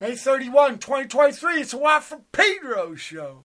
May 31, 2023. It's a Watt from Pedro show.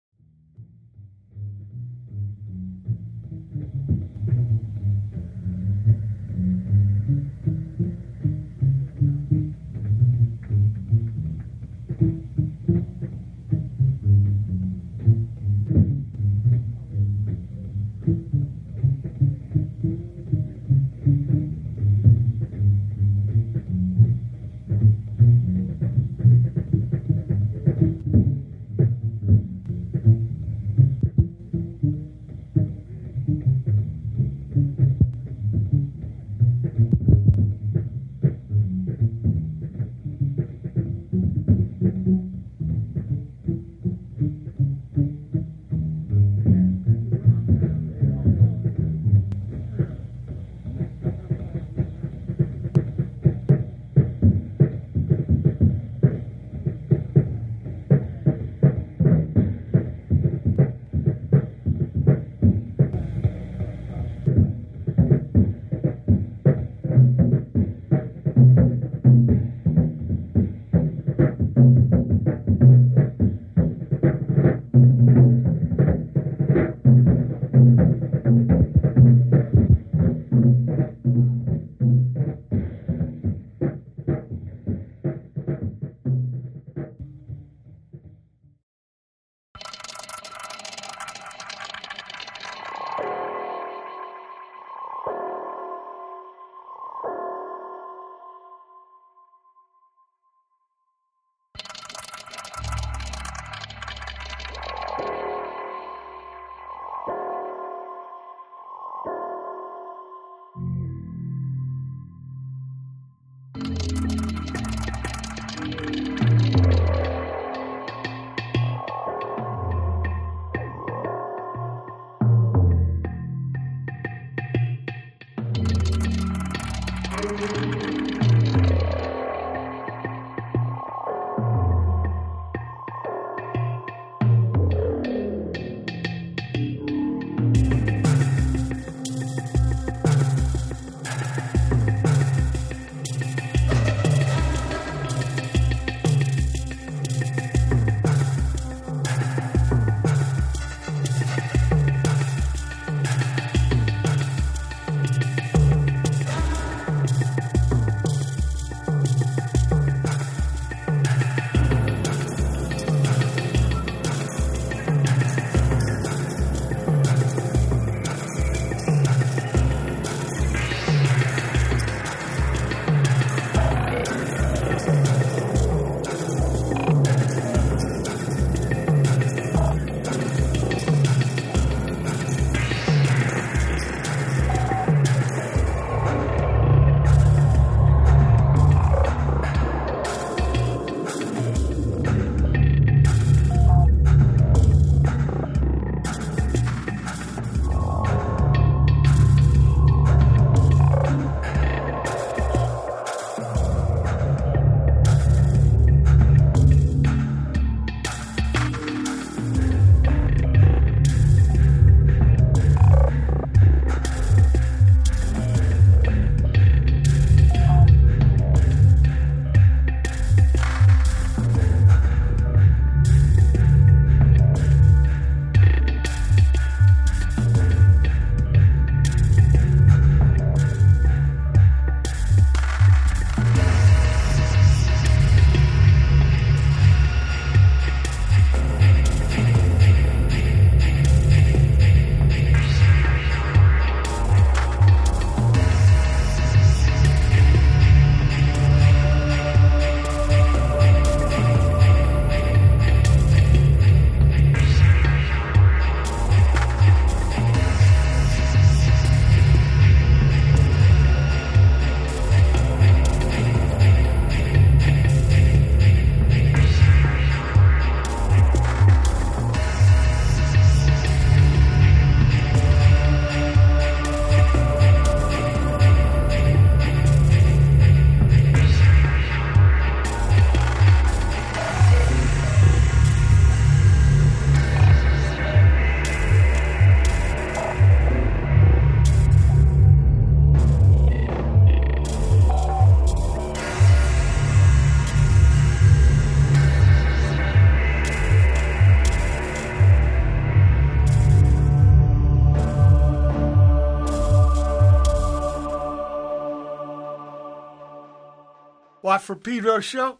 Watt from Pedro show.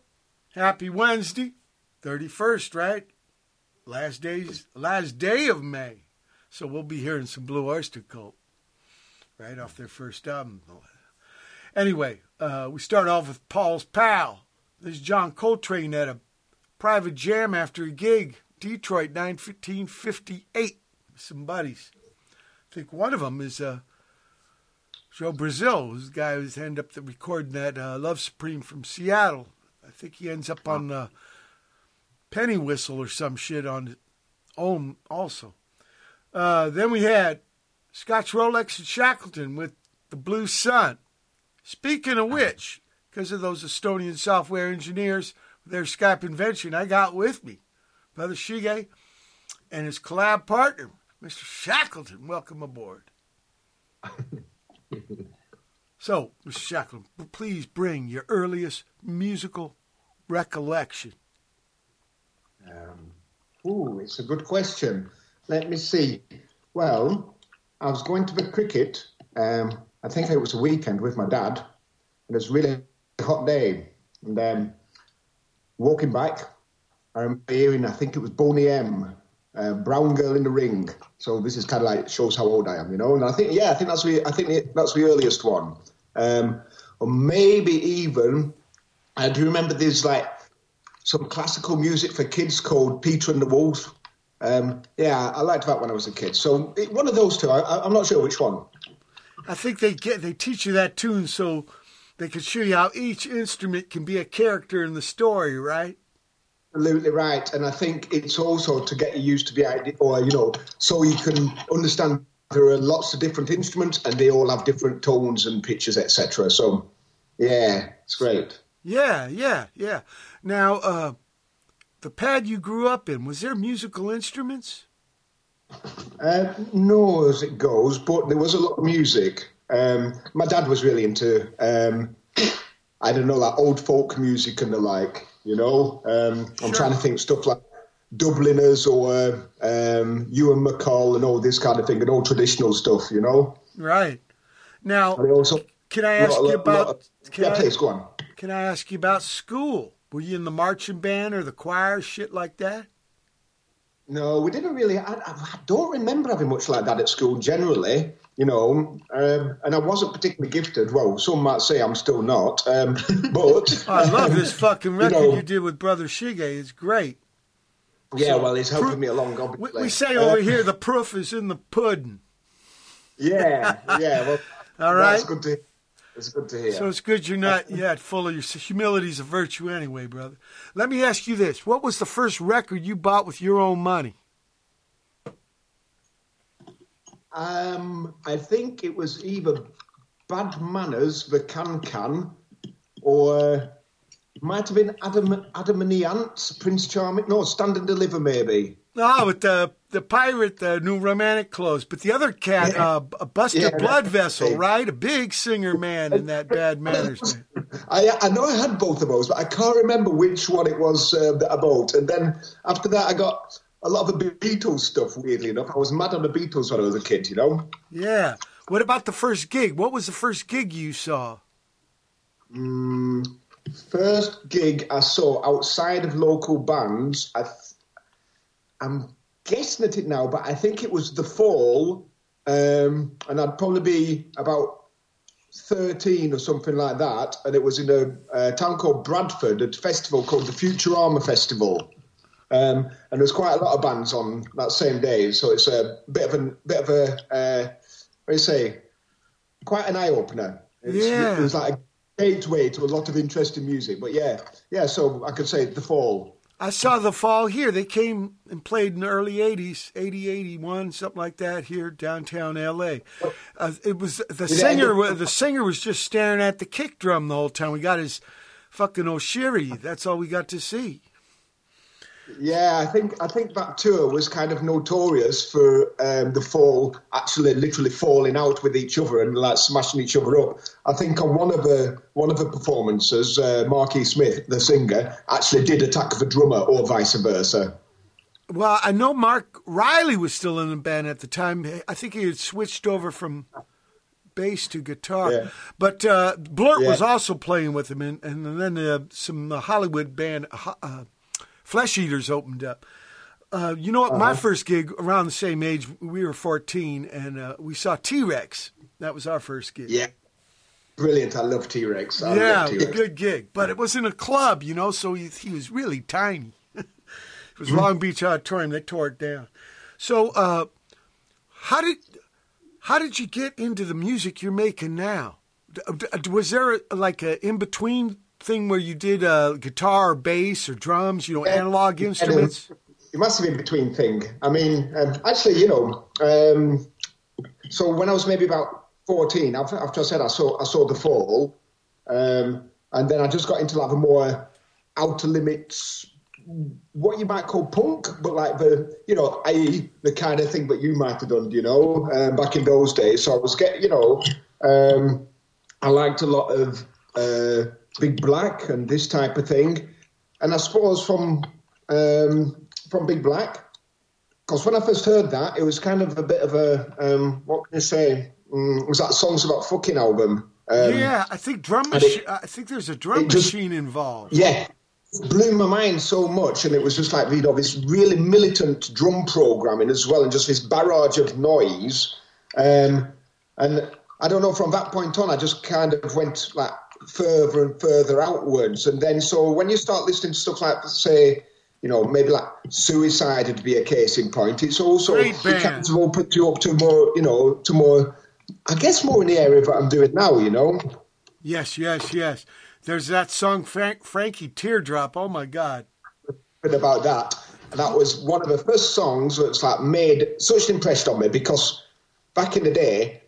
Happy Wednesday, 31st, right? Last days, last day of May. So we'll be hearing some Blue Oyster Cult right off their first album. Anyway, uh, we start off with Paul's Pal. This is John Coltrane at a private jam after a gig, Detroit, 1958. Some buddies. I think one of them is uh, Joe Brazil, who's the guy who's ended up recording that uh, Love Supreme from Seattle. I think he ends up on uh, Penny Whistle or some shit on Om also. Uh, then we had Scotch Rolex and Shackleton with the Blue Sun. Speaking of which, because of those Estonian software engineers, their Skype invention, I got with me Brother Shige and his collab partner, Mr. Shackleton. Welcome aboard. so, Mr. Shackleton, please bring your earliest musical recollection. Um, ooh, it's a good question. Let me see. Well, I was going to the cricket. Um, I think it was a weekend with my dad, and it was really a hot day. And um, walking back, I remember hearing, I think it was Boney M, uh, Brown Girl in the Ring. So this is kind of like shows how old I am, you know. And I think, yeah, I think that's the, I think that's the earliest one. Um, or maybe even, I do remember there's like some classical music for kids called Peter and the Wolf. Um, yeah, I liked that when I was a kid. So it, one of those two. I, am not sure which one. I think they get they teach you that tune so they can show you how each instrument can be a character in the story, right? Absolutely right, and I think it's also to get you used to the idea, or you know, so you can understand there are lots of different instruments and they all have different tones and pitches, etc. So, yeah, it's great. Yeah, yeah, yeah. Now, uh, the pad you grew up in, was there musical instruments? Uh, no, as it goes, but there was a lot of music. Um, my dad was really into, um, I don't know, like old folk music and the like, you know. Um, I'm sure. trying to think stuff like Dubliners or um, Ewan MacColl and all this kind of thing, and all traditional stuff, you know. Right. Now, also, can I ask you about? Yeah, I, please go on. Can I ask you about school? Were you in the marching band or the choir, shit like that? No, we didn't really. I, I don't remember having much like that at school generally, you know. Um, and I wasn't particularly gifted. Well, some might say I'm still not. Um, but I love this fucking record you, know, you, did with Brother Shige. It's great. Yeah, so, well, it's helping me along. Obviously. We, we say over uh, here the proof is in the pudding. Yeah, yeah. Well, all right. That's good to it's good to hear. So it's good you're not yet full of your humility's a virtue anyway, brother. Let me ask you this: What was the first record you bought with your own money? Um, I think it was either Bad Manners, the Can Can, or it might have been Adam Adam and the Ants, Prince Charming. No, Stand and Deliver, maybe. Oh, with the the pirate, the new romantic clothes. But the other cat, yeah. uh, Buster yeah, Bloodvessel, right? A big singer man in that Bad Manners. I I know I had both of those, but I can't remember which one it was uh, that I bought. And then after that, I got a lot of the Beatles stuff. Weirdly enough, I was mad on the Beatles when I was a kid. You know. Yeah. What about the first gig? What was the first gig you saw? Mm, first gig I saw outside of local bands. I I'm guessing at it now, but I think it was the fall, um, and I'd probably be about 13 or something like that, and it was in a, a town called Bradford, at a festival called the Futurama Festival. Um, and there's quite a lot of bands on that same day, so it's a bit of a bit of a uh, what do you say, quite an eye opener. Yeah, it was like a gateway to a lot of interesting music. But yeah, yeah. So I could say the fall. I saw the fall here. They came and played in the early 80s, 80, 81, something like that here downtown LA. Uh, it was the singer the singer was just staring at the kick drum the whole time. We got his fucking Oshiri. That's all we got to see. Yeah, I think I think that tour was kind of notorious for um, the fall actually literally falling out with each other and like smashing each other up. I think on one of the one of the performances, uh, Marky Smith, the singer, actually did attack the drummer, or vice versa. Well, I know Mark Riley was still in the band at the time. I think he had switched over from bass to guitar. Yeah. But uh, Blurt Yeah. was also playing with him, and, and then uh, some uh, Hollywood band, uh, Flesh Eaters, opened up. Uh, you know what? My first gig around the same age, we were 14, and uh, we saw T Rex. That was our first gig. Yeah. Brilliant. I love T Rex. Yeah, love T-Rex. good gig. But it was in a club, you know, so he, he was really tiny. it was Mm-hmm. Long Beach Auditorium. They tore it down. So, uh, how did how did you get into the music you're making now? Was there a, like a in between thing where you did uh, guitar or bass or drums? You know, analog instruments. It must have been between thing. I mean, um, actually, you know, um, so when I was maybe about 14, after, after I said I saw, I saw The Fall, um, and then I just got into like a more outer limits, what you might call punk, but like the, you know, i.e. the kind of thing that you might have done, you know, um, back in those days. So I was getting, you know, um, I liked a lot of uh, Big Black and this type of thing. And I suppose from um, from Big Black, because when I first heard that, it was kind of a bit of a um, what can you say? Mm, was that songs about fucking album. Um, yeah, I think drum and it- machine. I think there's a drum just- machine involved. yeah, it blew my mind so much, and it was just like you know this really militant drum programming as well, and just this barrage of noise. Um, and I don't know. From that point on, I just kind of went like further and further outwards, and then so when you start listening to stuff like say. You know, maybe like suicide would be a case in point. It's also it kind of opened you up to more, you know, to more. I guess more in the area that I'm doing now. You know, Yes, yes, yes. There's that song Frank, Frankie Teardrop. Oh my God. about that. And that was one of the first songs that's like made such an impression on me because back in the day,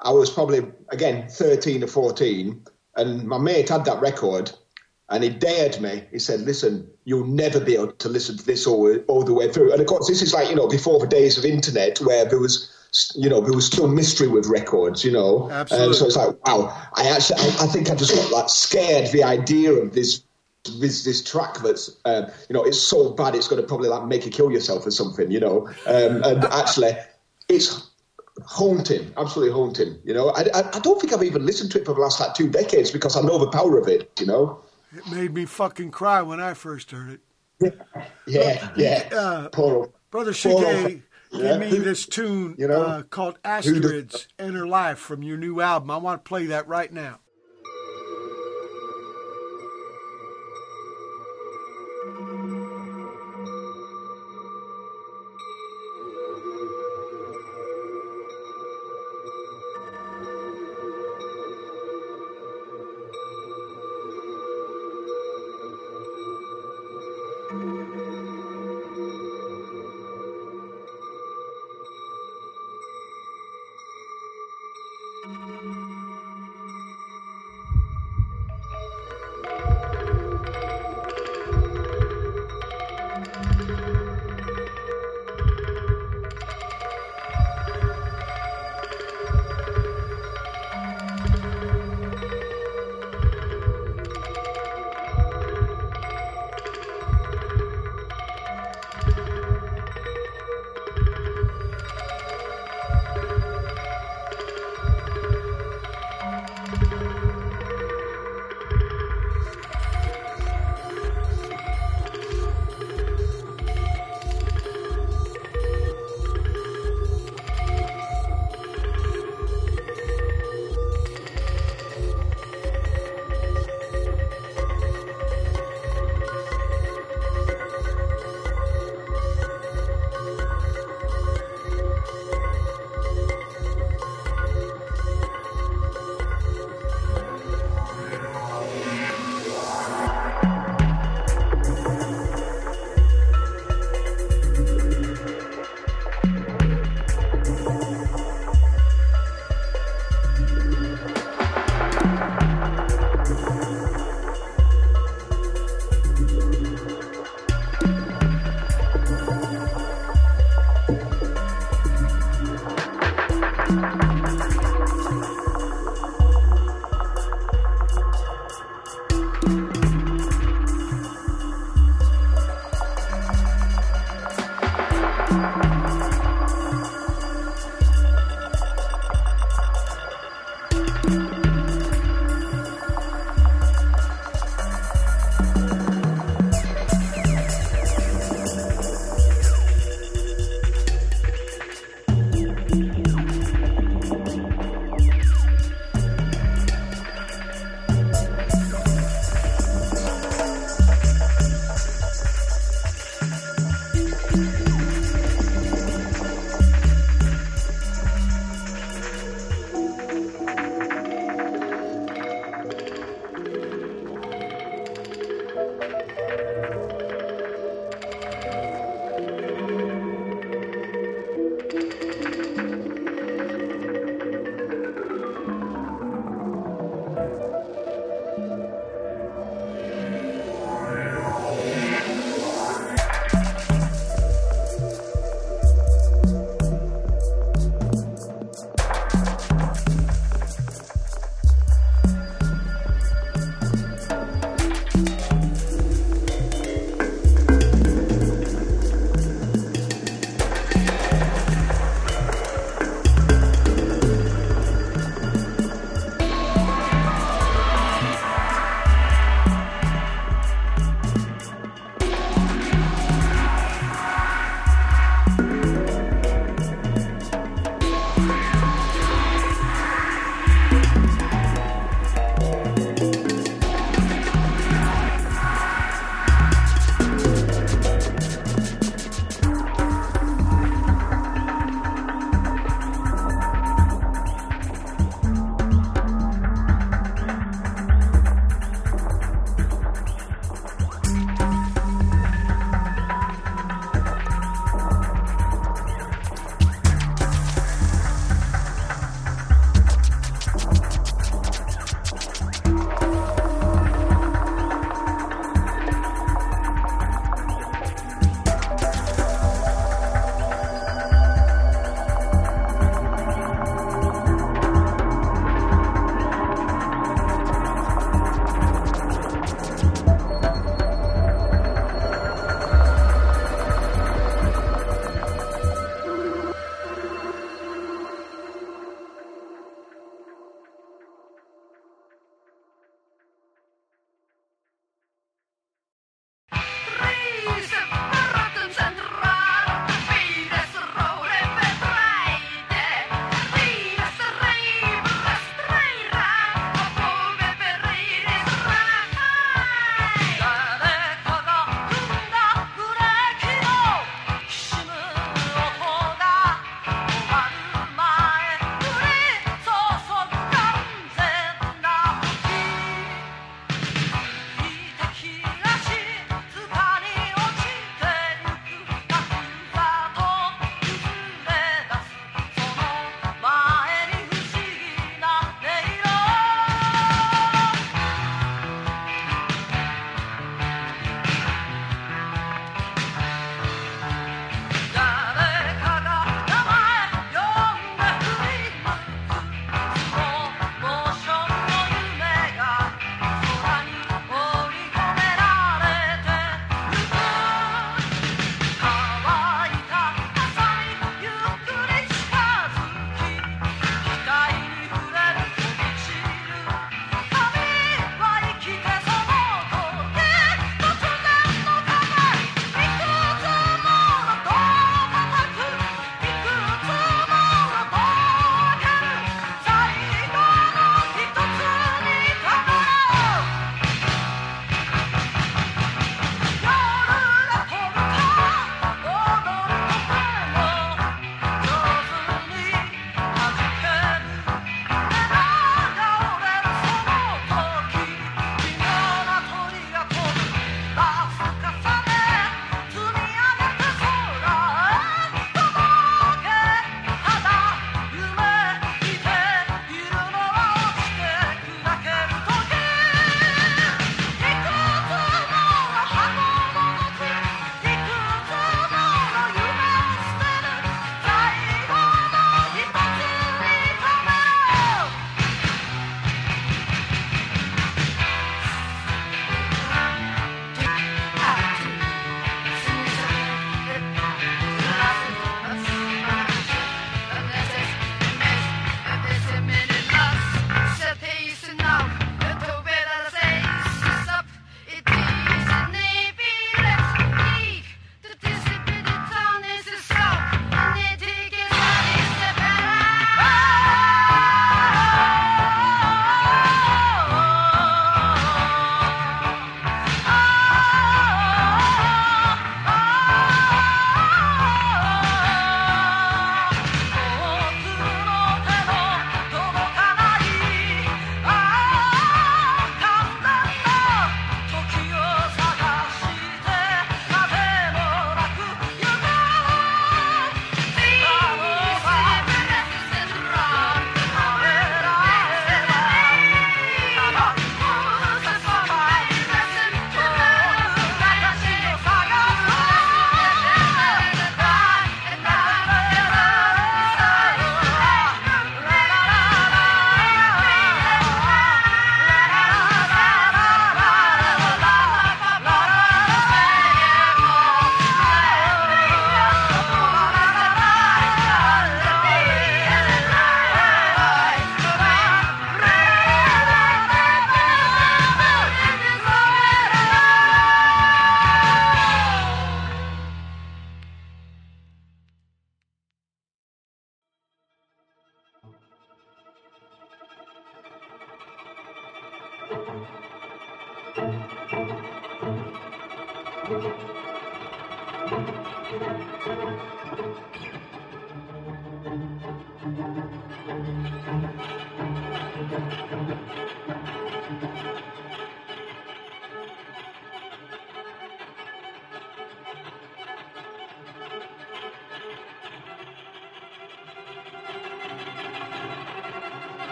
I was probably again thirteen or fourteen, and my mate had that record, and he dared me. He said, "Listen, you'll never be able to listen to this all, all the way through." And of course, this is like you know before the days of internet where there was. You know, there was still mystery with records. You know, Absolutely. Um, so it's like, wow. I actually, I, I think I just got like scared the idea of this this this track that's um, you know it's so bad it's going to probably like make you kill yourself or something you know um, and actually it's haunting absolutely haunting you know I, I, I don't think I've even listened to it for the last like two decades because I know the power of it you know It made me fucking cry when I first heard it. yeah yeah Uh, poor Brother Shige Yeah. gave me this tune You know, uh, called Asteroids Enter Life from your new album. I want to play that right now.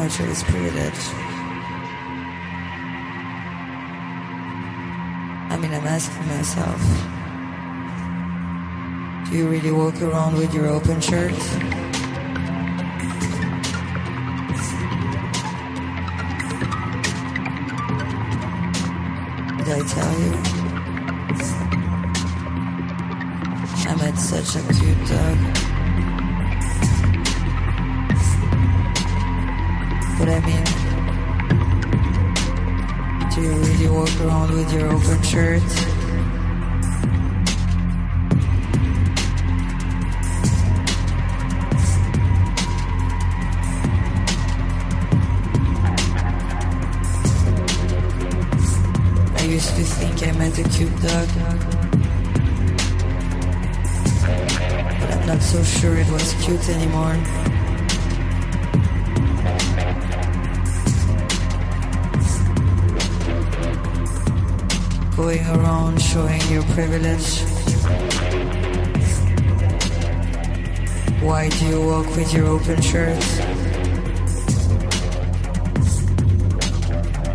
much of privilege. I mean, I'm asking myself, do you really walk around with your open shirt? Did I tell you? I met such a cute dog. what I mean? Do you really walk around with your open shirt? I used to think I met a cute dog. But I'm not so sure it was cute anymore. going around showing your privilege? Why do you walk with your open shirt?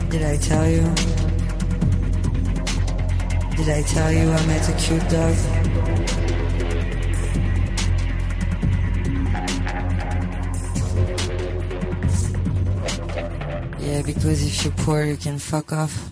Did I tell you? Did I tell you I met a cute dog? Yeah, because if you're poor, you can fuck off.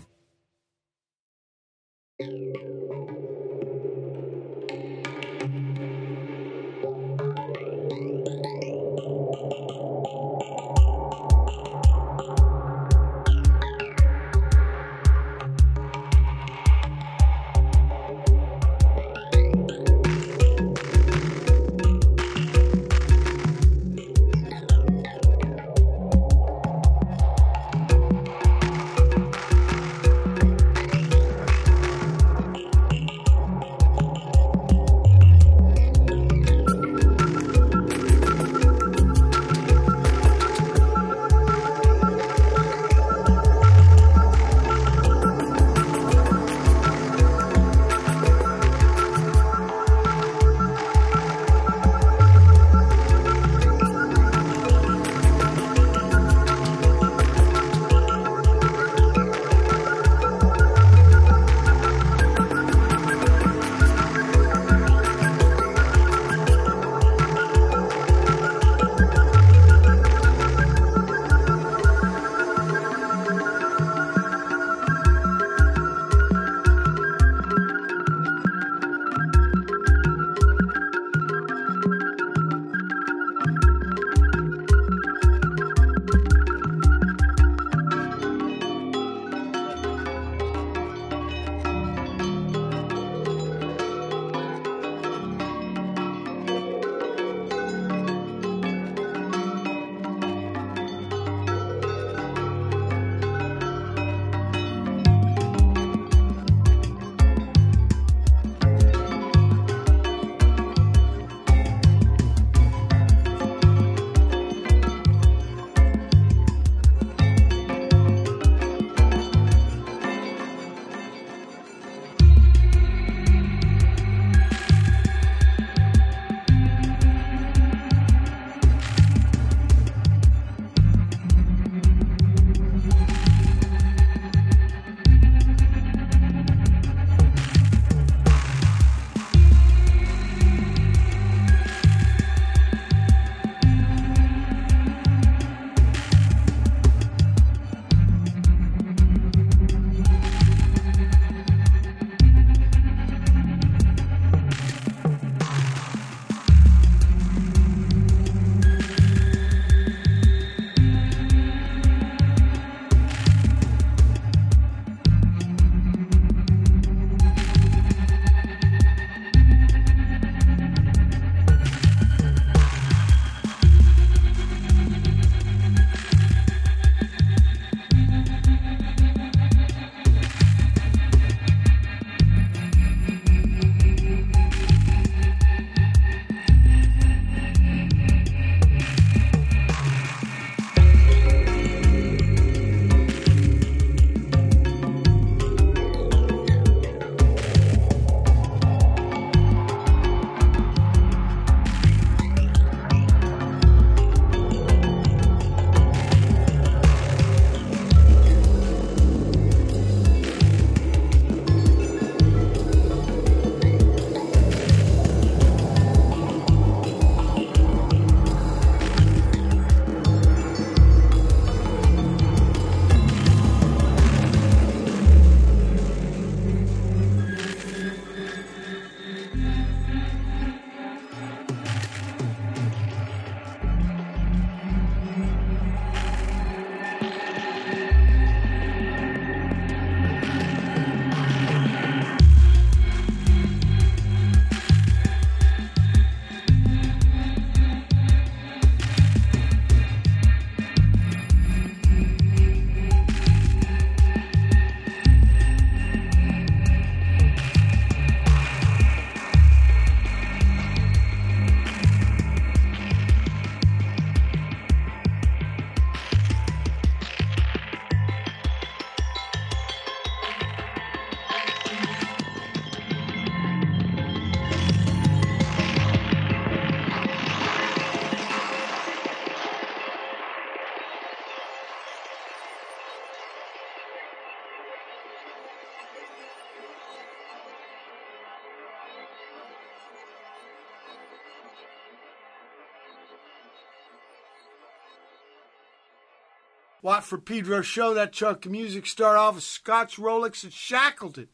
Watt for Pedro show. That chunk of music started off with Scotch Rolex and Shackleton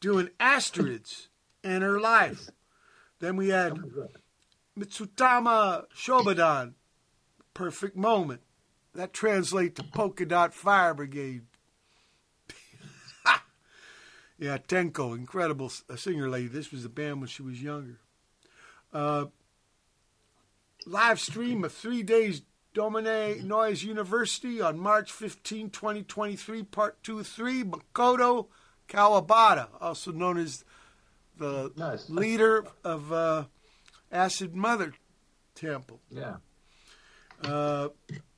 doing Asterids in her life. Then we had Mizutama Shobodan, Perfect Moment. That translates to Polka Dot Fire Brigade. yeah, Tenko, incredible singer lady. This was the band when she was younger. Uh, live stream of three days Dommune Noise University on March 15, 2023, part two three, Makoto Kawabata, also known as the Nice. leader of uh, Acid Mother Temple. Yeah. Uh,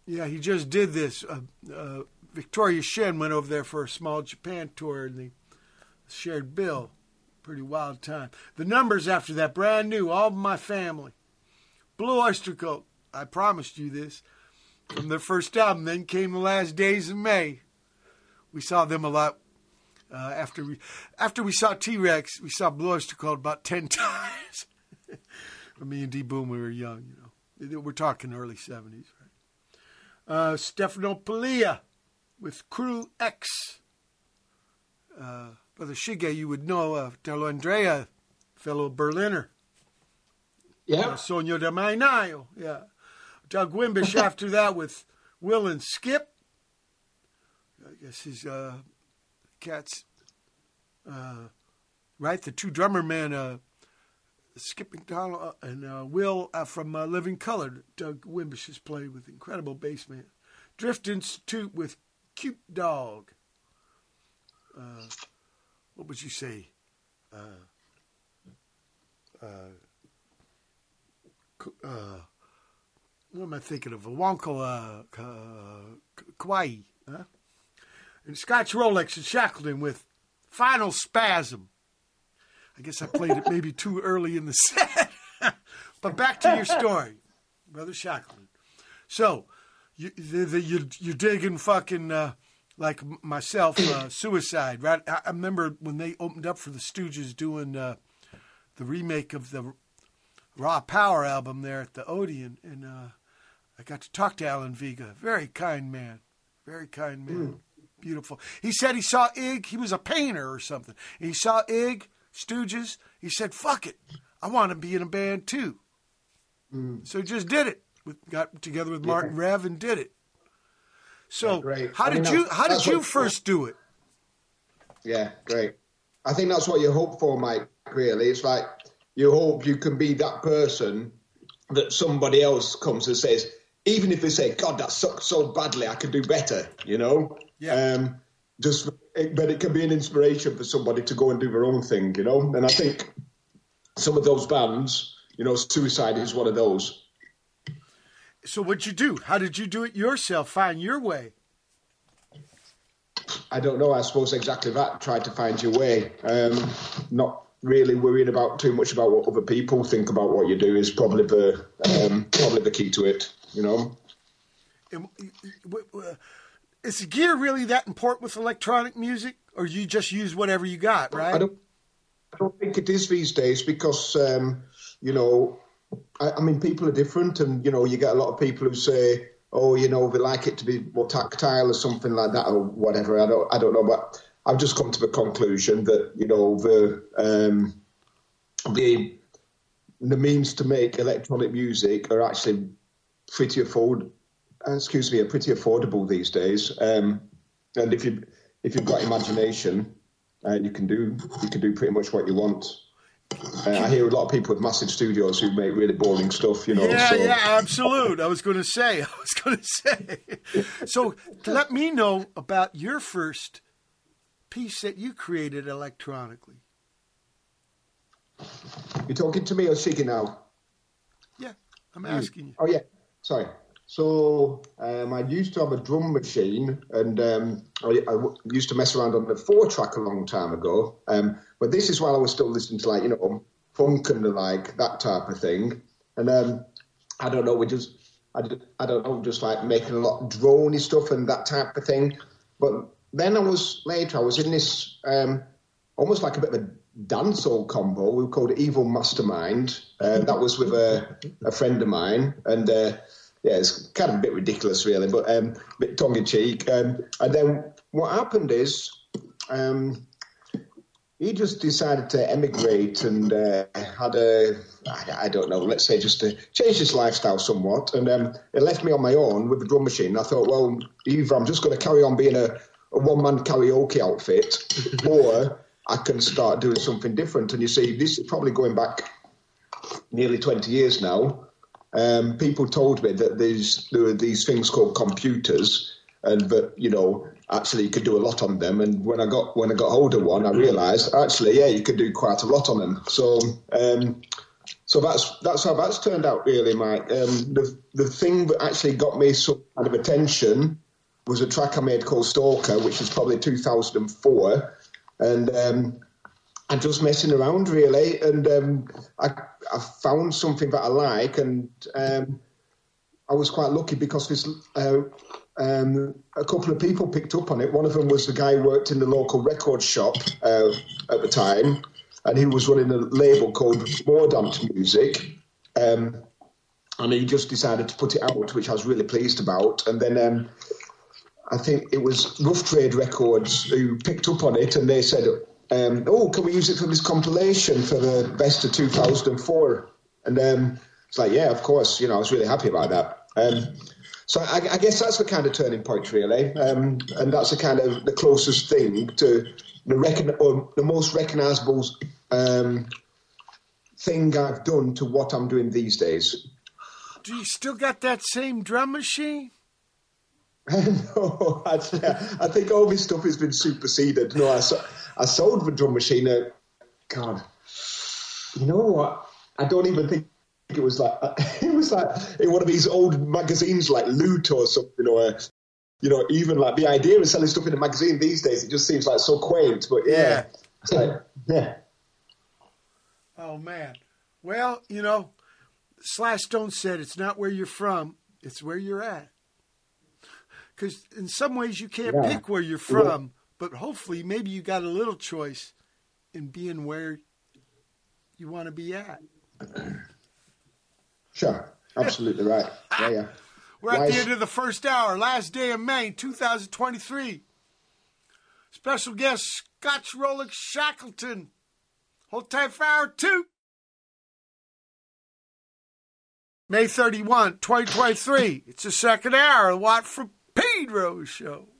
yeah, he just did this. Uh, uh, Victoria Shen went over there for a small Japan tour and they shared bill. Pretty wild time. The numbers after that, brand new, all of my family. Blue Oyster Cult, I promised you this. From their first album, then came the last days of May. We saw them a lot uh, after we after we saw T Rex. We saw Blue Oyster Cult about ten times. Me and D Boon, we were young, you know. We're talking early seventies, right? Uh, Stefano Pilia with Cru X. Uh, Brother Shige, you would know uh, Tello Andrea, fellow Berliner. Yeah. Uh, Sonio de Mainayo, yeah. Doug Wimbish after that with Will and Skip. I guess his uh, cats, uh, right? The two drummer men, uh, Skip McDonald uh, and uh, Will uh, from uh, Living Colour. Doug Wimbish has played with incredible bass man. Drift Institute with Cute Dog. Uh, what would you say? Uh, uh, uh, what am I thinking of? Wonko uh, K- Kauai, huh? And Scotch Rolex and Shackleton with Final Spasm. I guess I played it maybe too early in the set. but back to your story, Brother Shackleton. So, you, the, the, you, you're digging fucking, uh, like myself, uh, Suicide, right? I, I remember when they opened up for the Stooges doing uh, the remake of the Raw Power album there at the Odeon, and uh, I got to talk to Alan Vega. Very kind man, very kind man, mm. beautiful. He said he saw Ig. He was a painter or something. And he saw Ig Stooges. He said, "Fuck it, I want to be in a band too." Mm. So he just did it. With, got together with Martin Rev and did it. So Yeah, how I mean, did you how did you first do it? Yeah, great. I think that's what you hope for, Mike. Really, it's like you hope you can be that person that somebody else comes and says, even if they say, "God, that sucks so badly, I could do better," you know. Yeah. Um, just, but it can be an inspiration for somebody to go and do their own thing, you know. And I think some of those bands, you know, Suicide is one of those. So what'd you do? How did you do it yourself? Find your way. I don't know. I suppose exactly that. Try to find your way. Um, not really worrying about too much about what other people think about what you do is probably the um, probably the key to it. You know. W- Is gear really that important with electronic music, or you just use whatever you got, right? I don't. I don't think it is these days because um, you know. I, I mean, people are different, and you know, you get a lot of people who say, "Oh, you know, they like it to be more tactile or something like that, or whatever." I don't. I don't know, but I've just come to the conclusion that you know the um, the the means to make electronic music are actually pretty afford excuse me are pretty affordable these days um, and if you if you've got imagination uh, you can do you can do pretty much what you want uh, I hear a lot of people with massive studios who make really boring stuff you know Yeah, so yeah, absolute. I was going to say, I was going to say. So let me know about your first piece that you created electronically. you're talking to me or Shiggy now Yeah, I'm asking you. Oh yeah, sorry. So um, I used to have a drum machine, and um, I, I used to mess around on the four track a long time ago. Um, but this is while I was still listening to like you know funk and the like that type of thing. And um, I don't know, we just I don't know, just like making a lot of droney stuff and that type of thing. But then I was later, I was in this um, almost like a bit of a dancehall combo. We were called it Evil Mastermind. Uh, that was with a, a friend of mine, and uh, yeah, it's kind of a bit ridiculous, really, but um, a bit tongue in cheek. Um, and then what happened is um, he just decided to emigrate and uh, had a, I, I don't know, let's say just to change his lifestyle somewhat. And um, it left me on my own with the drum machine. I thought, well, either I'm just going to carry on being a, a one man karaoke outfit or I can start doing something different. And you see, this is probably going back nearly 20 years now. Um, people told me that there's, there were these things called computers and that, you know, actually you could do a lot on them. And when I got when I got hold of one, I realised actually, yeah, you could do quite a lot on them. So um, so that's that's how that's turned out, really, Mike. Um, the the thing that actually got me some kind of attention was a track I made called Stalker, which was probably 2004, and um, I'm just messing around really, and um, I I found something that I like, and um, I was quite lucky because this uh, um, a couple of people picked up on it. One of them was the guy who worked in the local record shop uh, at the time, and he was running a label called Mordant Music. Um, and he just decided to put it out, which I was really pleased about. And then um, I think it was Rough Trade Records who picked up on it, and they said, um, "Oh, can we use it for this compilation for the best of 2004?" And um, it's like, "Yeah, of course." You know, I was really happy about that. Um, so I, I, guess that's the kind of turning point, really, um, and that's the kind of the closest thing to the recon- or the most recognisable um, thing I've done to what I'm doing these days. Do you still got that same drum machine? No, I, I, think all this stuff has been superseded. No, I, I sold the drum machine. At, God, you know what? I don't even think it was like it was like in one of these old magazines like Loot or something, or you know, even like the idea of selling stuff in a magazine these days, it just seems like so quaint. But yeah, yeah. Like, yeah. Oh man. Well, you know, Slash Stone said it's not where you're from, it's where you're at. Because in some ways you can't yeah. pick where you're from, but hopefully maybe you got a little choice in being where you want to be at. Sure, absolutely right. Yeah, yeah. We're at the end of the first hour, last day of May 2023. Special guest Scotch Rolex Shackleton. Hold tight for hour two. May 31, 2023. It's the second hour the Watt from Pedro show.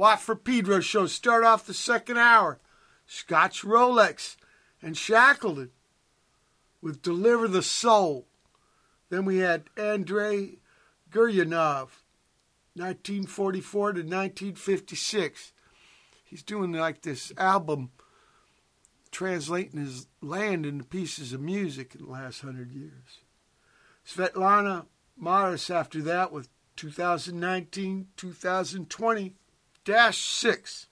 Watt for Pedro show start off the second hour. Scotch Rolex and Shackleton with Deliver the Soul. Then we had Andrey Guryanov, 1944 to 1956. He's doing like this album translating his land into pieces of music in the last hundred years. Svetlana Maras after that with 2019 2020 dash 6.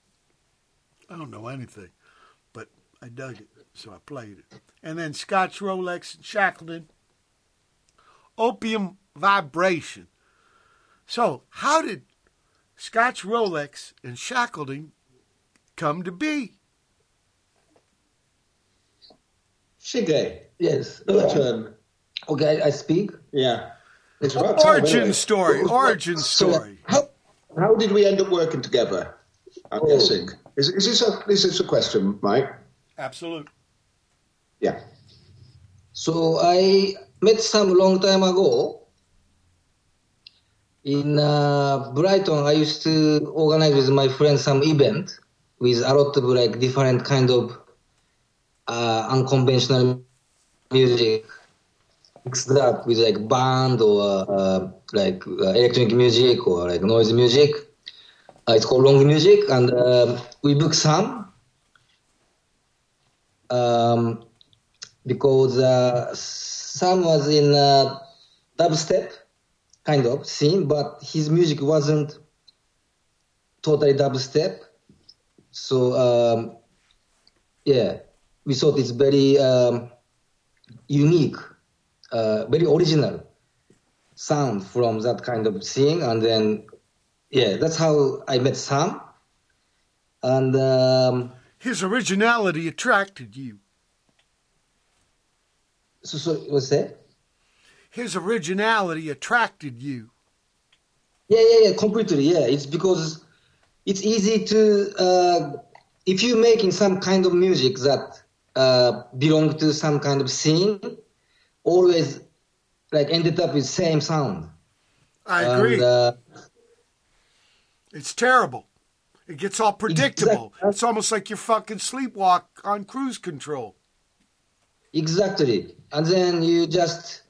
I don't know anything, but I dug it, so I played it. And then Scotch Rolex and Shackleton, Opium Vibration. So, how did Scotch Rolex and Shackleton come to be? Shige, Yes. your. Um, okay, I, I speak. Yeah. It's about Origin isn't it? story, origin story. how, how did we end up working together? I'm Oh. guessing. Is, is, this a, is this a question, Mike? Absolute. Yeah. So I met some long time ago in uh, Brighton. I used to organize with my friends some event with a lot of like different kind of uh, unconventional music mixed up with like band or uh, like uh, electronic music or like noise music. Uh, it's called long music, and um we booked some. Um, because uh, Sam was in uh, dubstep kind of scene, but his music wasn't totally dubstep. So um, yeah, we thought it's very um, unique, uh, very original sound from that kind of scene, and then yeah, that's how I met Sam. And um, His originality attracted you. so, so what's that? His originality attracted you. Yeah, yeah, yeah, completely. Yeah, it's because it's easy to uh, if you're making some kind of music that uh, belong to some kind of scene, always like ended up with same sound. I agree. And, uh, it's terrible. It gets all predictable. Exactly. It's almost like you're fucking sleepwalk on cruise control. exactly, and then you just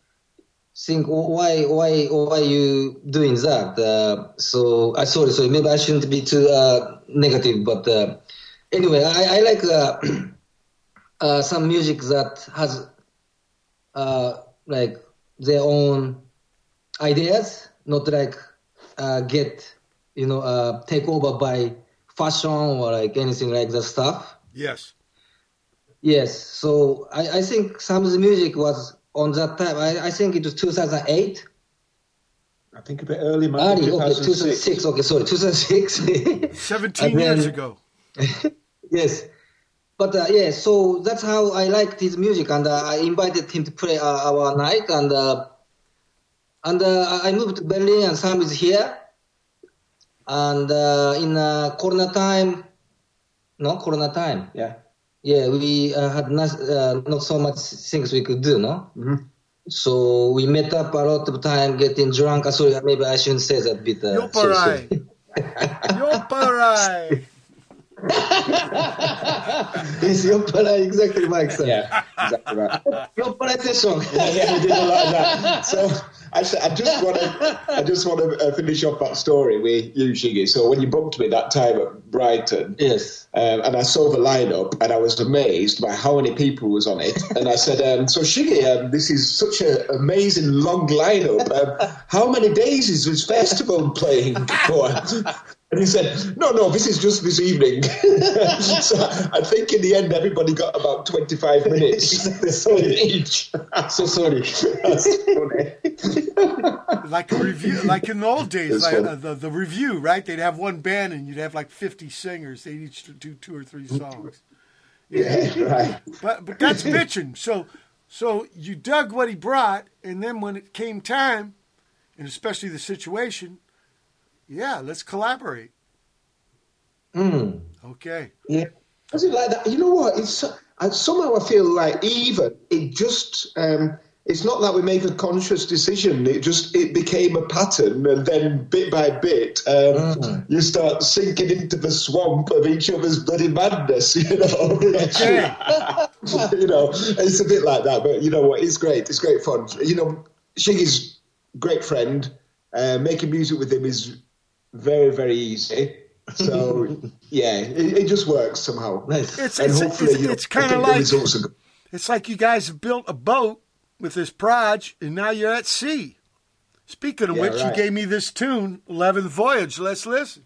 think "Oh, why, why, why you doing that? Uh, so I sorry, sorry, maybe I shouldn't be too uh, negative, but uh, anyway, I, I like. Uh, uh, some music that has uh, like their own ideas, not like uh, get you know uh, take over by fashion or like anything like that stuff. Yes. Yes, so I, I think some of the music was on that time. I, I think it was 2008. I think a bit early, Mike. Early, okay, 2006. 2006. Okay, sorry, 2006. 17 And then- years ago. yes. But uh, yeah, so that's how I liked his music, and uh, I invited him to play uh, our night, and uh, and uh, I moved to Berlin, and Sam is here, and uh, in uh, Corona time, no Corona time, Yeah. yeah, we uh, had not, uh, not so much things we could do, no. Mhm. So we met up a lot of time, getting drunk. Sorry, maybe I shouldn't say that bit. Uh, sorry, sorry. Yoparai. Yoparai. Yes, Yoppara, exactly, Mike. Sir. Yeah, exactly right. Yoppara session. yeah, yeah, we did a lot of that. So actually, I just want to, I just want to uh, finish off that story with you, Shiggy. So when you booked me that time at Brighton, Yes. um, and I saw the lineup, and I was amazed by how many people was on it. And I said, um, "So Shiggy, um, this is such an amazing long lineup. Um, how many days is this festival playing for?" And he said, "No, no, this is just this evening." so I think in the end, everybody got about twenty-five minutes so each. So sorry. Like a review, like in the old days, like, uh, the, the review, right? They'd have one band and you'd have like 50 singers. They'd each do two or three songs. yeah, right. But but that's bitching. So so you dug what he brought, and then when it came time, and especially the situation, yeah, let's collaborate. Mm. Okay. Yeah. Was it like that? You know what? It's so- I, somehow I feel like even it just um, it's not that we make a conscious decision. It just it became a pattern, and then bit by bit, um, you start sinking into the swamp of each other's bloody madness. You know, you know, it's a bit like that. But you know what? It's great. It's great fun. You know, Shiggy's great friend. Uh, making music with him is very very easy. So yeah, it, it just works somehow. It's and it's hopefully, it's, it's kind of like it's like you guys have built a boat with this proj, and now you're at sea. Speaking of Yeah, which, you gave me this tune, Eleventh Voyage. Let's listen.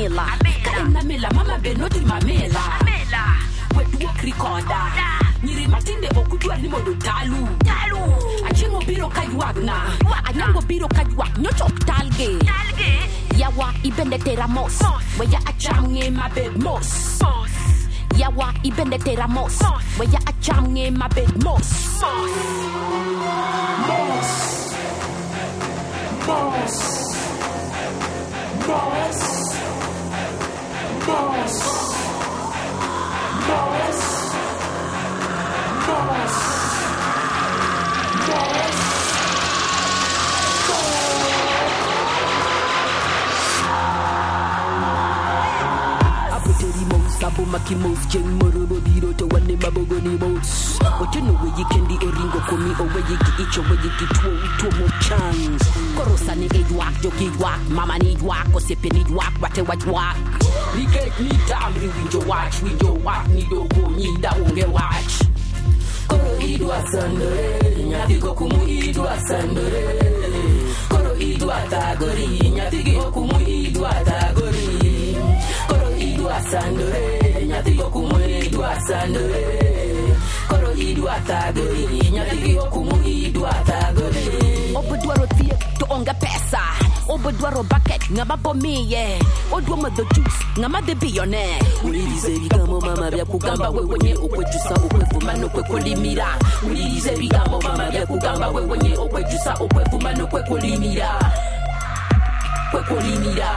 Amela ka en amela mama be noti mamela. Weduok rikoda nyiri matinde ok udwar ni mondo talu. Achieng' obiro ka ywagna anyango biro ka ywak nyochok talge. Talge, yawa ibende tera mos. Weya acham ng'e mabed mos. Yawa ibende tera mos. Weya acham ng'e mabed mos. Aboteri mos abomaki mos chieng' moro bobiro to wane mabogoni mos ochono weyi kendi oringo komi oweyi gi ich oweyi gi tuo tuomo chans koro sani ijwak jogi ywak mama ni ywak osiepe ni ywak wate wajwak nikech nitamri winjo wach winjo wach ni dogo nyinda onge wach koro idwa sandore nyathi go kumu idwa sandore. Koro idwa thagori nyathi gi okumu idwa thagori koro idwa sandore nyathi go kumu idwa sandore koro idwa thagori nyathi gi okumu idwa thagori obodwaro obodwaro bucket ng'ama bomiye odwa madho jus ng'ama dhi biyone. Ulilize bigambo mama bya kugamba wewenye okwejusa okwevuma nokwekolimira ulilize bigambo mama bya kugamba wewenye okwejusa okwevuma nokwekolimira kwekolimira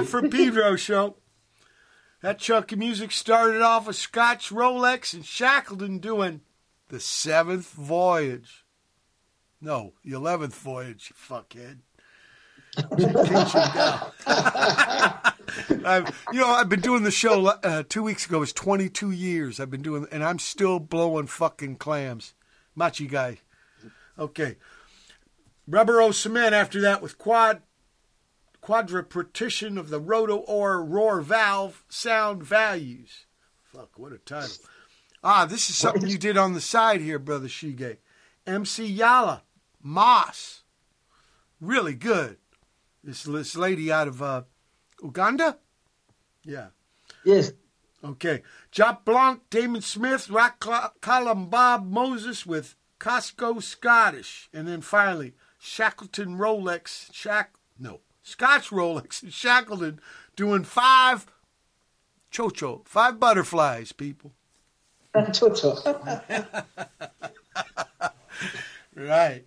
Watt from Pedro show. That chunk of music started off with Scotch Rolex and Shackleton doing the seventh voyage. No, the eleventh voyage, you fuckhead. You know, I've been doing the show uh, two weeks ago. It was 22 years I've been doing, and I'm still blowing fucking clams. Machi guy. Okay. Rubber O cement after that with quad quadripartition of the roto-oar roar valve sound values. Fuck, what a title. Ah, this is something you did on the side here, brother Shige. MC Yallah, Moss. Really good. This, this lady out of uh, Uganda? Yeah. Yes. Okay. Jaap Blonk, Damon Smith, Ra Kalam Bob Moses with Costco Scottish. And then finally, Shackleton Rolex, Shack, no, Scotch Rolex and Shackleton doing five chocho, five butterflies, people. Chocho. Right.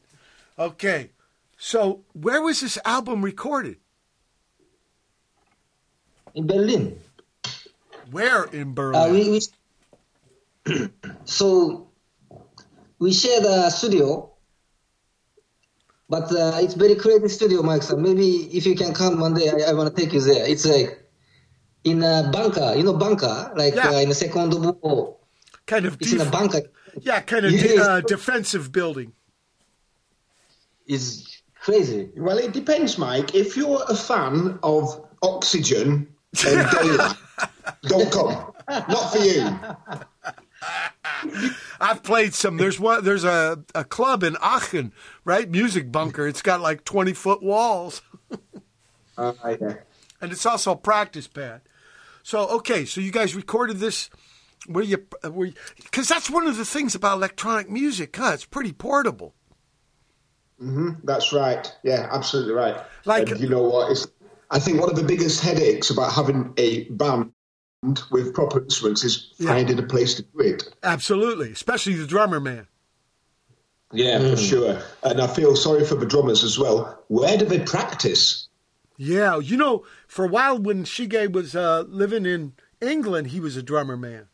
Okay. So where was this album recorded? In Berlin. Where in Uh, Berlin? we, we so we share the studio, but uh, it's very creative studio, Mike. So maybe if you can come one day, I, I want to take you there. It's like in a bunker, you know, bunker, like Yeah. uh, in the Second World War. kind of It's in a bunker. yeah, kind of Yes. de- uh, defensive building. Is crazy. Well, it depends, Mike. If you're a fan of Oxygen and Daylight, don't come. Not for you. I've played some. There's one. There's a, a club in Aachen, right? Music bunker. It's got like 20 foot walls, Uh, and it's also a practice pad. So okay, so you guys recorded this. Where you? Where? Because that's one of the things about electronic music. Huh? It's pretty portable. Mm-hmm. That's right. Yeah, absolutely right. Like- and you know what? It's, I think one of the biggest headaches about having a band with proper instruments is Yeah. finding a place to do it. Absolutely, especially the drummer man. Yeah, for sure. And I feel sorry for the drummers as well. Where do they practice? Yeah, you know, for a while when Shige was uh, living in England, he was a drummer man.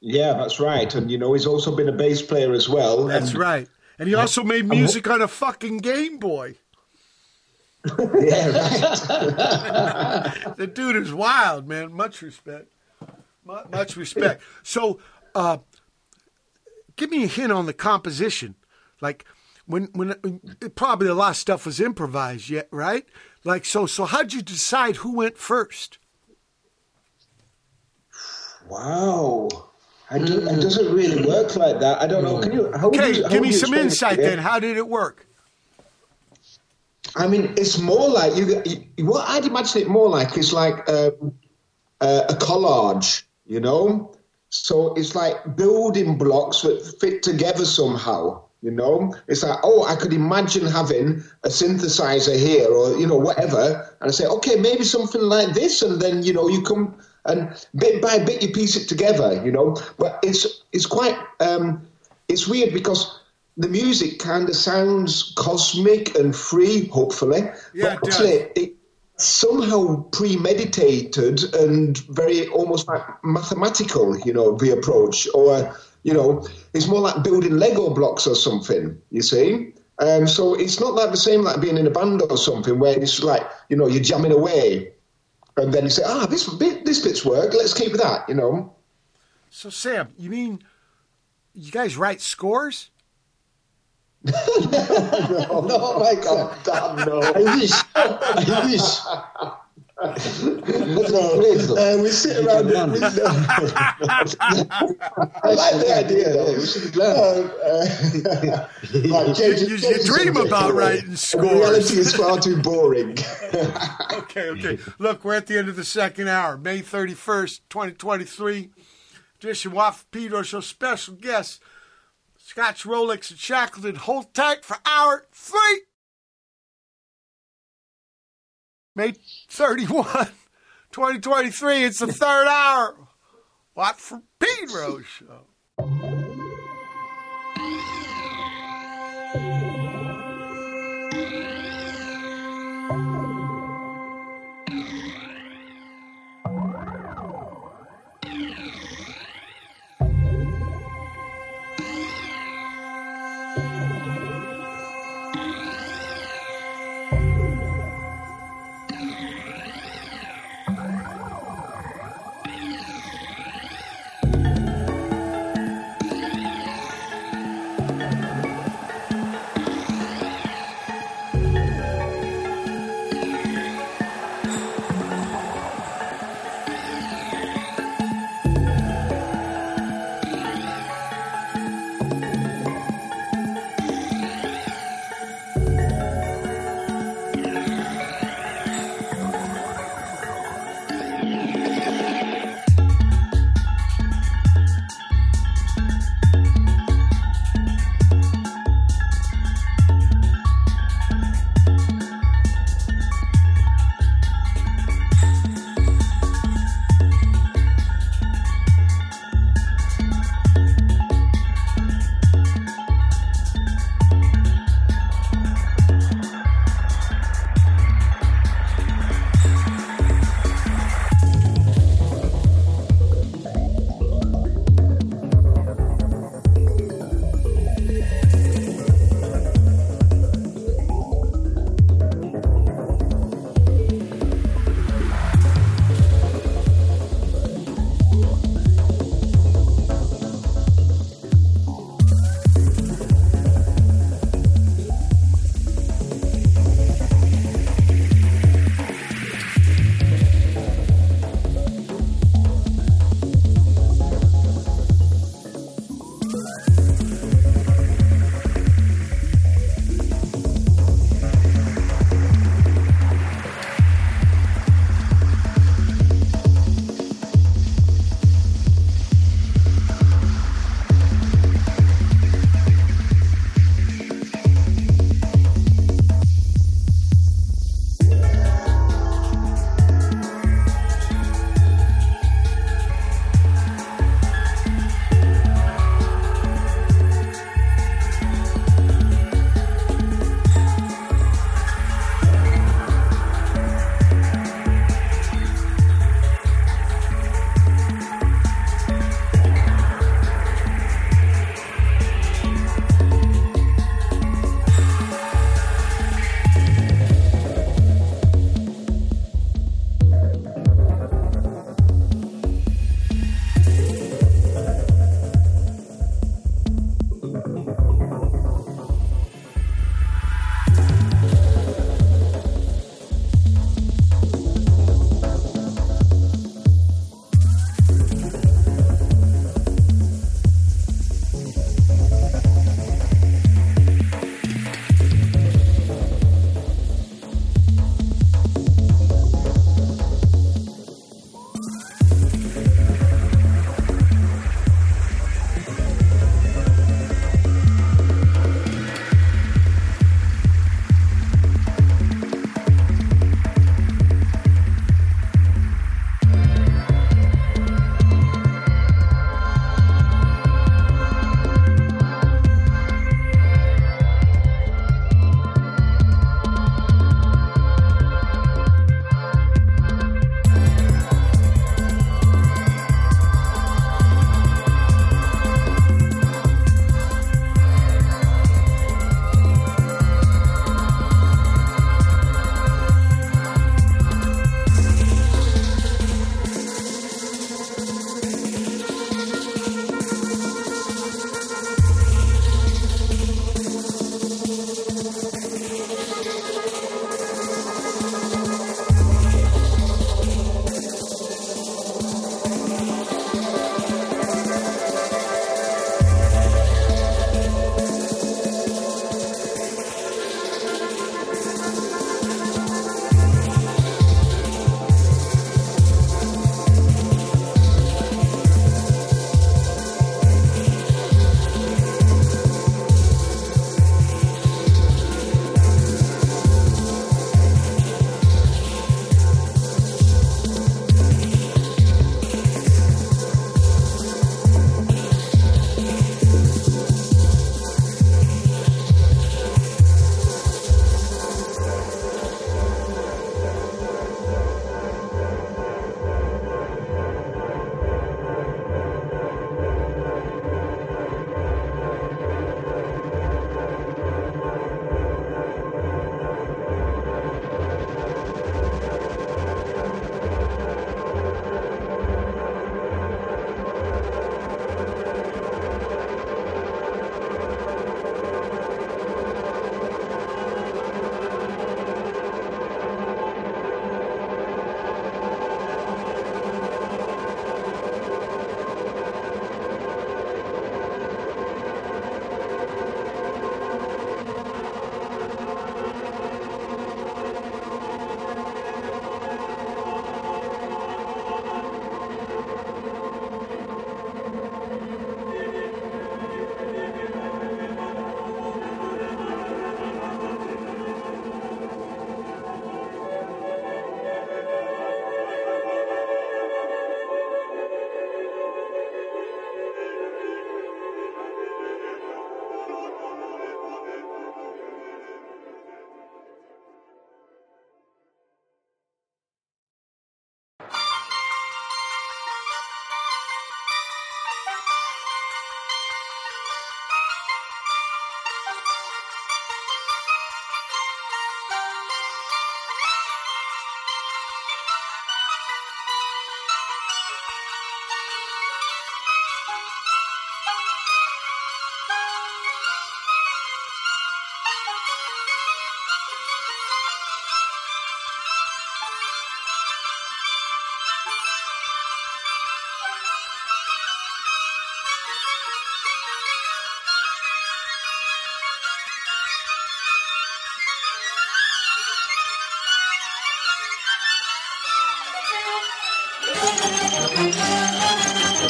Yeah, that's right. And you know, he's also been a bass player as well. That's and, right. And he also made music on a fucking Game Boy. Yeah, right. The dude is wild, man. Much respect. Much respect. So, uh, give me a hint on the composition. Like when when probably a lot of stuff was improvised yet, right? Like so. So how'd you decide who went first? wow. I do, It doesn't really work like that. I don't know. Can you? Okay, give me some insight then. How did it work? I mean, it's more like you. you what I'd imagine it more like is like um, uh, a collage, you know. So it's like building blocks that fit together somehow. You know, it's like oh, I could imagine having a synthesizer here, or you know, whatever, and I say, okay, maybe something like this, and then you know, you come and bit by bit you piece it together. You know, but it's it's quite um, it's weird because the music kind of sounds cosmic and free, hopefully. Yeah, it but actually, it somehow premeditated and very almost like mathematical, you know, the approach, or you know, it's more like building Lego blocks or something. You see. Um, so it's not like the same like being in a band or something where it's like you know you're jamming away, and then you say, ah, this bit this bit's work. Let's keep that. You know. So Sam, you mean you guys write scores? Oh my God, damn no. I wish. I wish. Uh, we sit around. We, run. I like the idea though. We should. Uh, uh, right, You- you change dream about writing scores. Reality is far too boring. Okay, okay. Look, we're at the end of the second hour, May 31st, 2023. Edition Waff Pedro Show special guest, Scotch Rolex and Shackleton. Hold tight for hour three. May 31, 2023. It's the third hour. Watt from Pedro Show.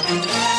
Thank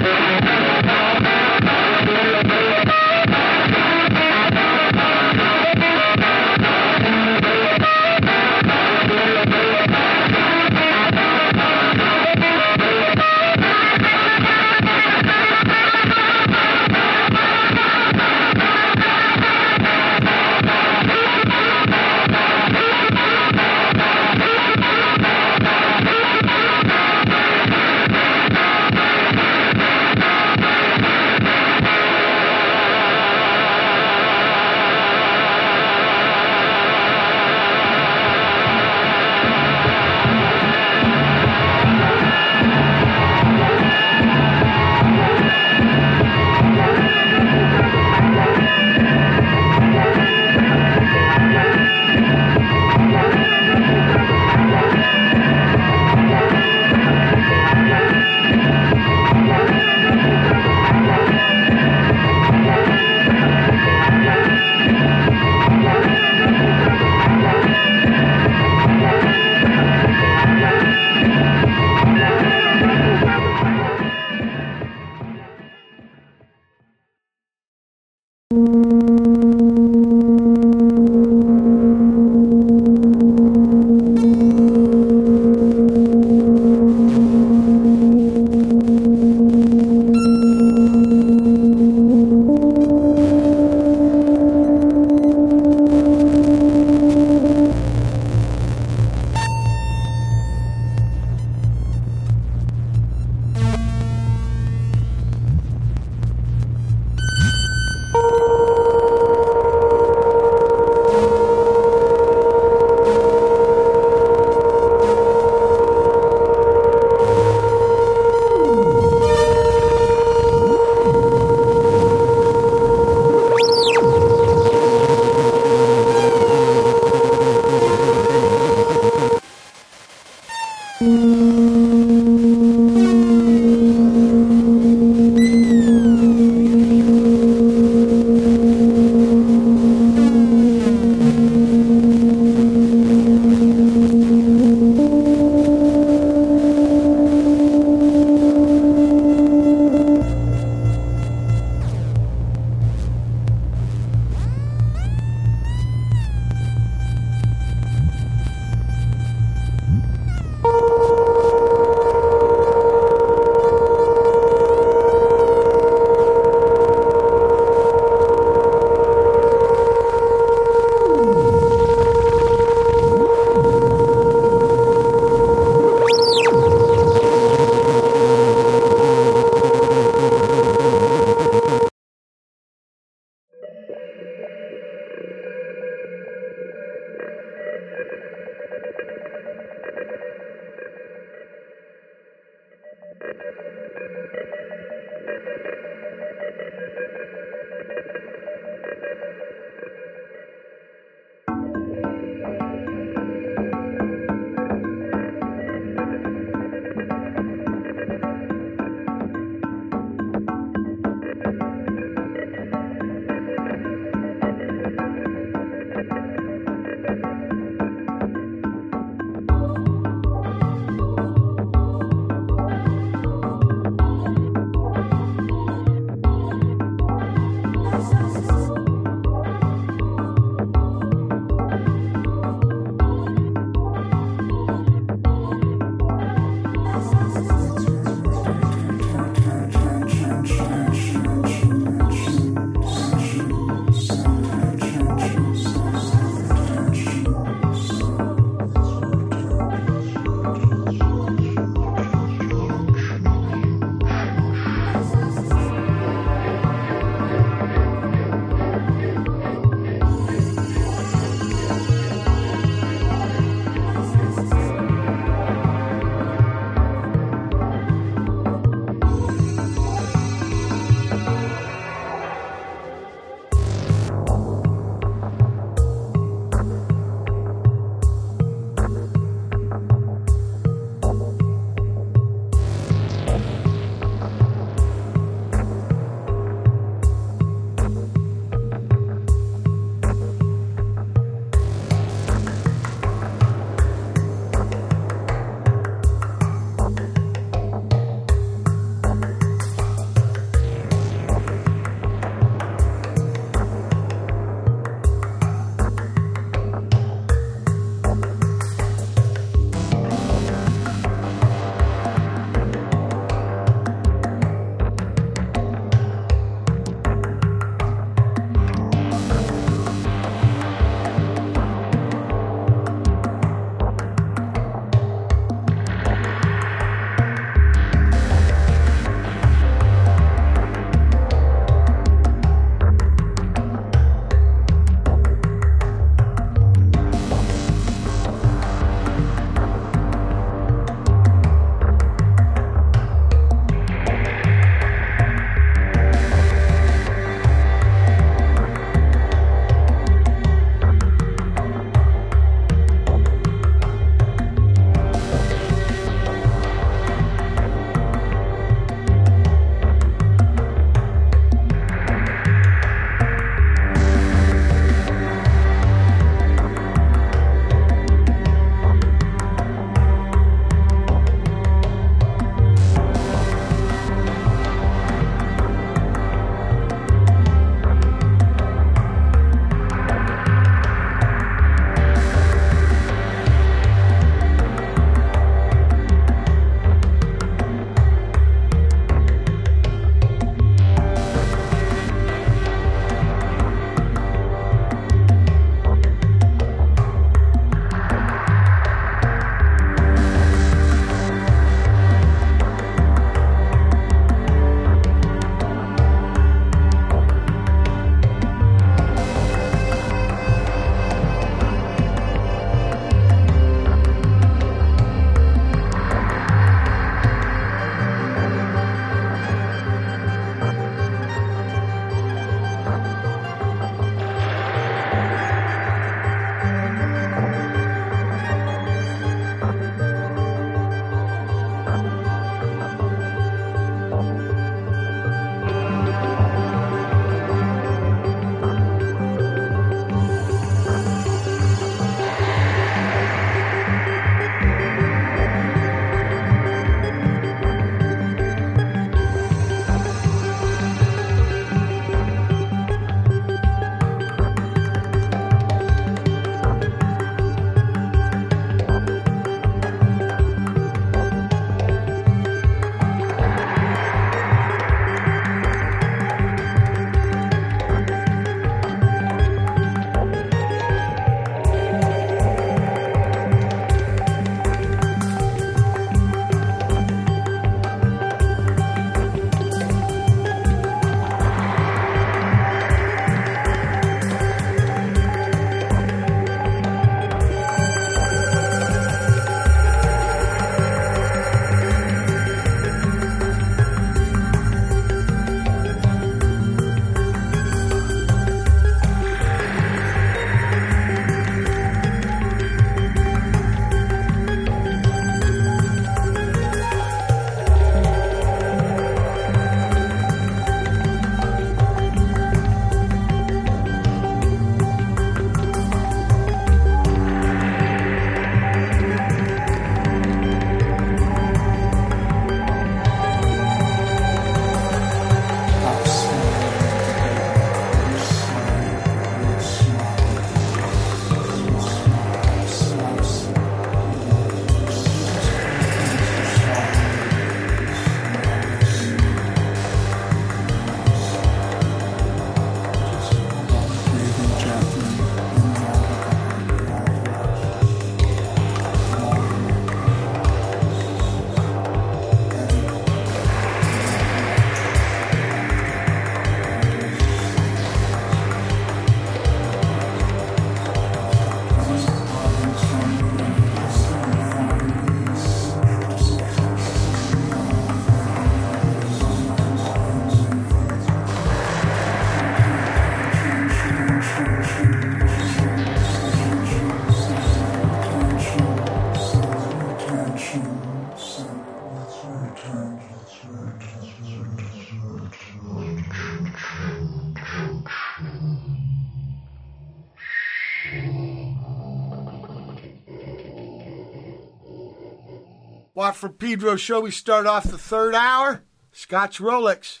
Watt from Pedro show. We start off the third hour. Scotch Rolex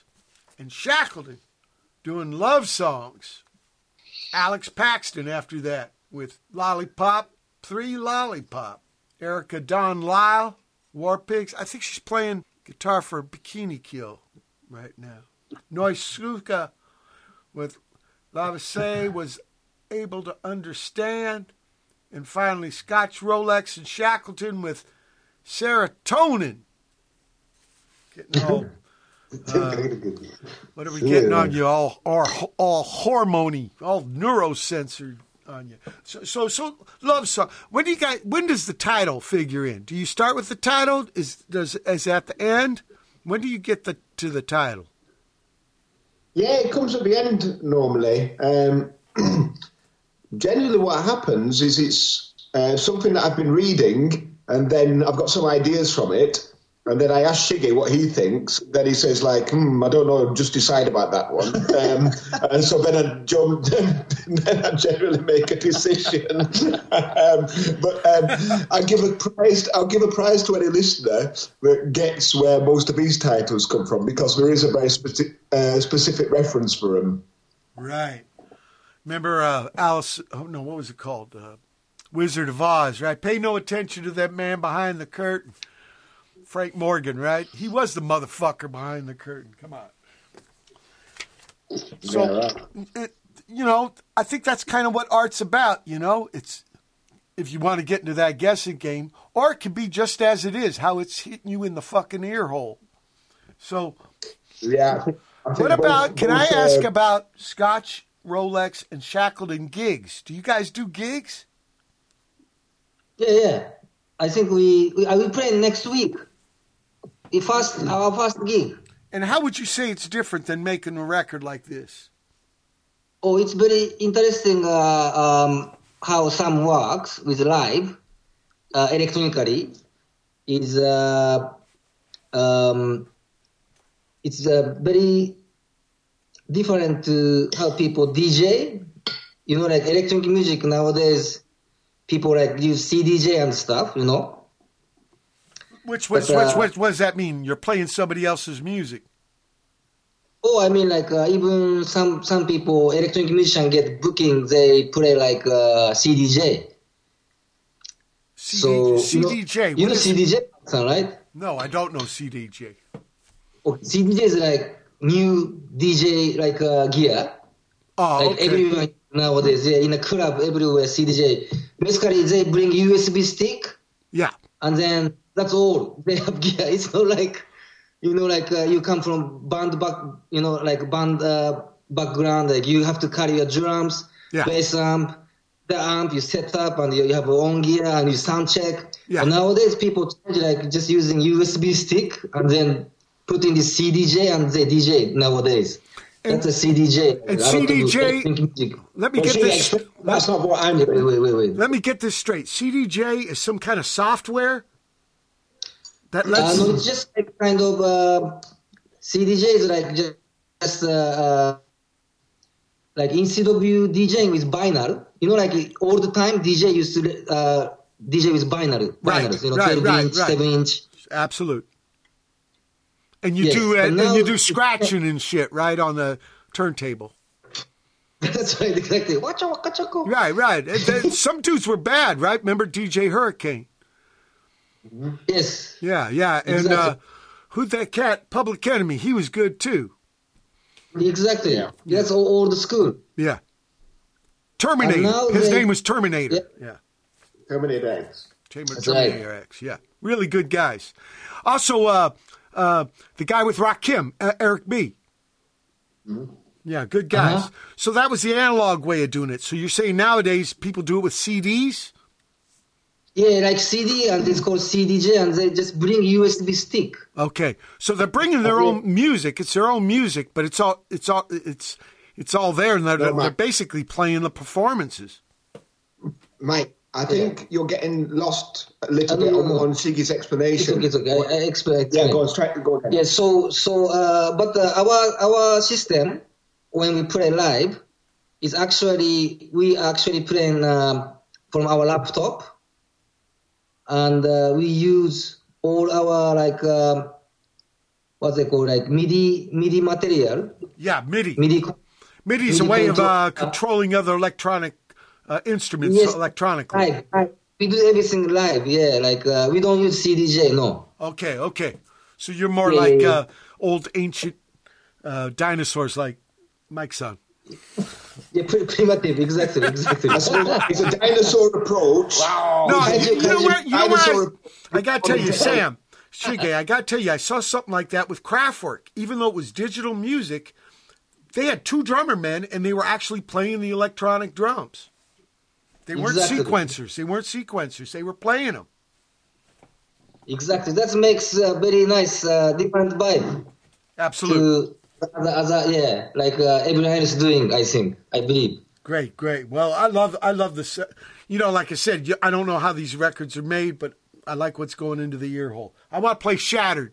and Shackleton doing love songs. Alex Paxton after that with Lollipop, Three Lollipop. Erica Dawn Lyle, War Pigs. I think she's playing guitar for Bikini Kill right now. Noisukka with Lavoisier was able to understand. And finally, Scotch Rolex and Shackleton with Serotonin. Getting all, what are we getting on you? All, all, all hormony, all neurocensored on you. So, so, so, love song. When do you guys? When does the title figure in? Do you start with the title? Is does is at the end? When do you get the to the title? Yeah, it comes at the end normally. Um, generally, what happens is it's uh, something that I've been reading, and then I've got some ideas from it, and then I ask Shiggy what he thinks. Then he says, like, hmm, I don't know, just decide about that one. Um, and so then I, jump, then I generally make a decision. um, but um, I give a prize. I'll give a prize to any listener that gets where most of these titles come from because there is a very specific, uh, specific reference for them. Right. Remember uh, Alice? Oh no, what was it called? Uh, Wizard of Oz. Right. Pay no attention to that man behind the curtain. Frank Morgan, right? He was the motherfucker behind the curtain. Come on. So, it, you know, I think that's kind of what art's about. You know, it's if you want to get into that guessing game, or it can be just as it is, how it's hitting you in the fucking ear hole. So, Yeah. I think- I think what about? Can I ask about Scotch, Rolex, and Shackleton gigs? Do you guys do gigs? Yeah, yeah. I think we we I will play next week. The first our first gig. And how would you say it's different than making a record like this? Oh, it's very interesting uh, um, how some works with live uh, electronically. Is uh, um, it's uh, very different to how people DJ. You know, like electronic music nowadays, people that use CDJ and stuff. You know. Which which, But, uh, which, which what does that mean? You're playing somebody else's music. Oh, I mean, like uh, even some some people, electronic musician get booking, they play like uh, CDJ. CD, So you know- CDJ. you know CDJ, right? No, I don't know CDJ. Oh, CDJ is like new DJ like uh, gear. Oh, Like okay. everyone nowadays, yeah, in a club everywhere, CDJ. Basically, they bring USB stick yeah. and then that's all they have gear. It's not like you know, like uh, you come from band back, you know, like band uh, background. Like you have to carry your drums, Yeah. bass amp, the amp. You set up and you, you have your own gear and you sound check. Yeah. And nowadays people charge like just using USB stick and then put in the CDJ and they DJ nowadays. And- That's a CDJ. and CDJ. Let me Well, get this. that's not what I'm Wait, wait, wait, wait. Let me get this straight. CDJ is some kind of software that Uh, lets. no, it's just like kind of uh, CDJ is like just, uh, uh, like instead of you DJing with binary, you know, like all the time DJ used to uh, DJ with binary, Right, binaries, you know, right, 12 right, inch, right. 7 inch. Absolute. And you Yes, do and and, you do scratching and shit right on the turntable. That's right, exactly. Watcha waka chako. Right, right. And some dudes were bad, right? Remember DJ Hurricane? Yes. Yeah, yeah. And Exactly. uh, who'd that cat? Public Enemy. He was good too. Exactly. Yeah. That's all, all the school. Yeah. Terminator. His they- name was Terminator. Yeah. Yeah. Terminator X. Terminator, That's right. X. Yeah. Really good guys. Also, uh, uh, the guy with Rakim, uh, Eric B. Yeah, good guys. Uh-huh. So that was the analog way of doing it. So you're saying nowadays people do it with CDs? Yeah, like CD, and it's called CDJ, and they just bring USB stick. Okay, so they're bringing their Okay. own music. It's their own music, but it's all it's all it's it's all there, and they're, they're basically playing the performances. Mike, I think you're getting lost a little Uh, bit no, on, no, no. on Siggy's It's explanation. okay, it's okay. I, I explain. Yeah, go on, straight, go ahead. Yeah, so so uh, but uh, our our system when we play live is actually we are actually playing um, from our laptop, and uh, we use all our like um, what's it called like MIDI MIDI material Yeah, MIDI. MIDI. MIDI is a MIDI way of uh, controlling other electronic uh, instruments Yes. electronically. Live, live. We do everything live. Yeah, like uh, we don't use CDJ. No. Okay, okay. So you're more Yeah, like yeah, yeah. Uh, old ancient uh, dinosaurs, like Mike's son. Yeah, pri- primitive. Exactly. Exactly. It's a dinosaur approach. Wow. No, you, you- you know can you- what? You know what? I, I got to tell you, Sam, Shige, I got to tell you, I saw something like that with Kraftwerk. Even though it was digital music, they had two drummer men, and they were actually playing the electronic drums. They weren't Exactly. sequencers. They weren't sequencers. They were playing them. Exactly. That makes a very nice uh, different vibe Absolutely. to other, other yeah, like uh, everyone else doing. I think. I believe. Great, great. Well, I love, I love this. You know, like I said, I don't know how these records are made, but I like what's going into the ear hole. I want to play Shattered.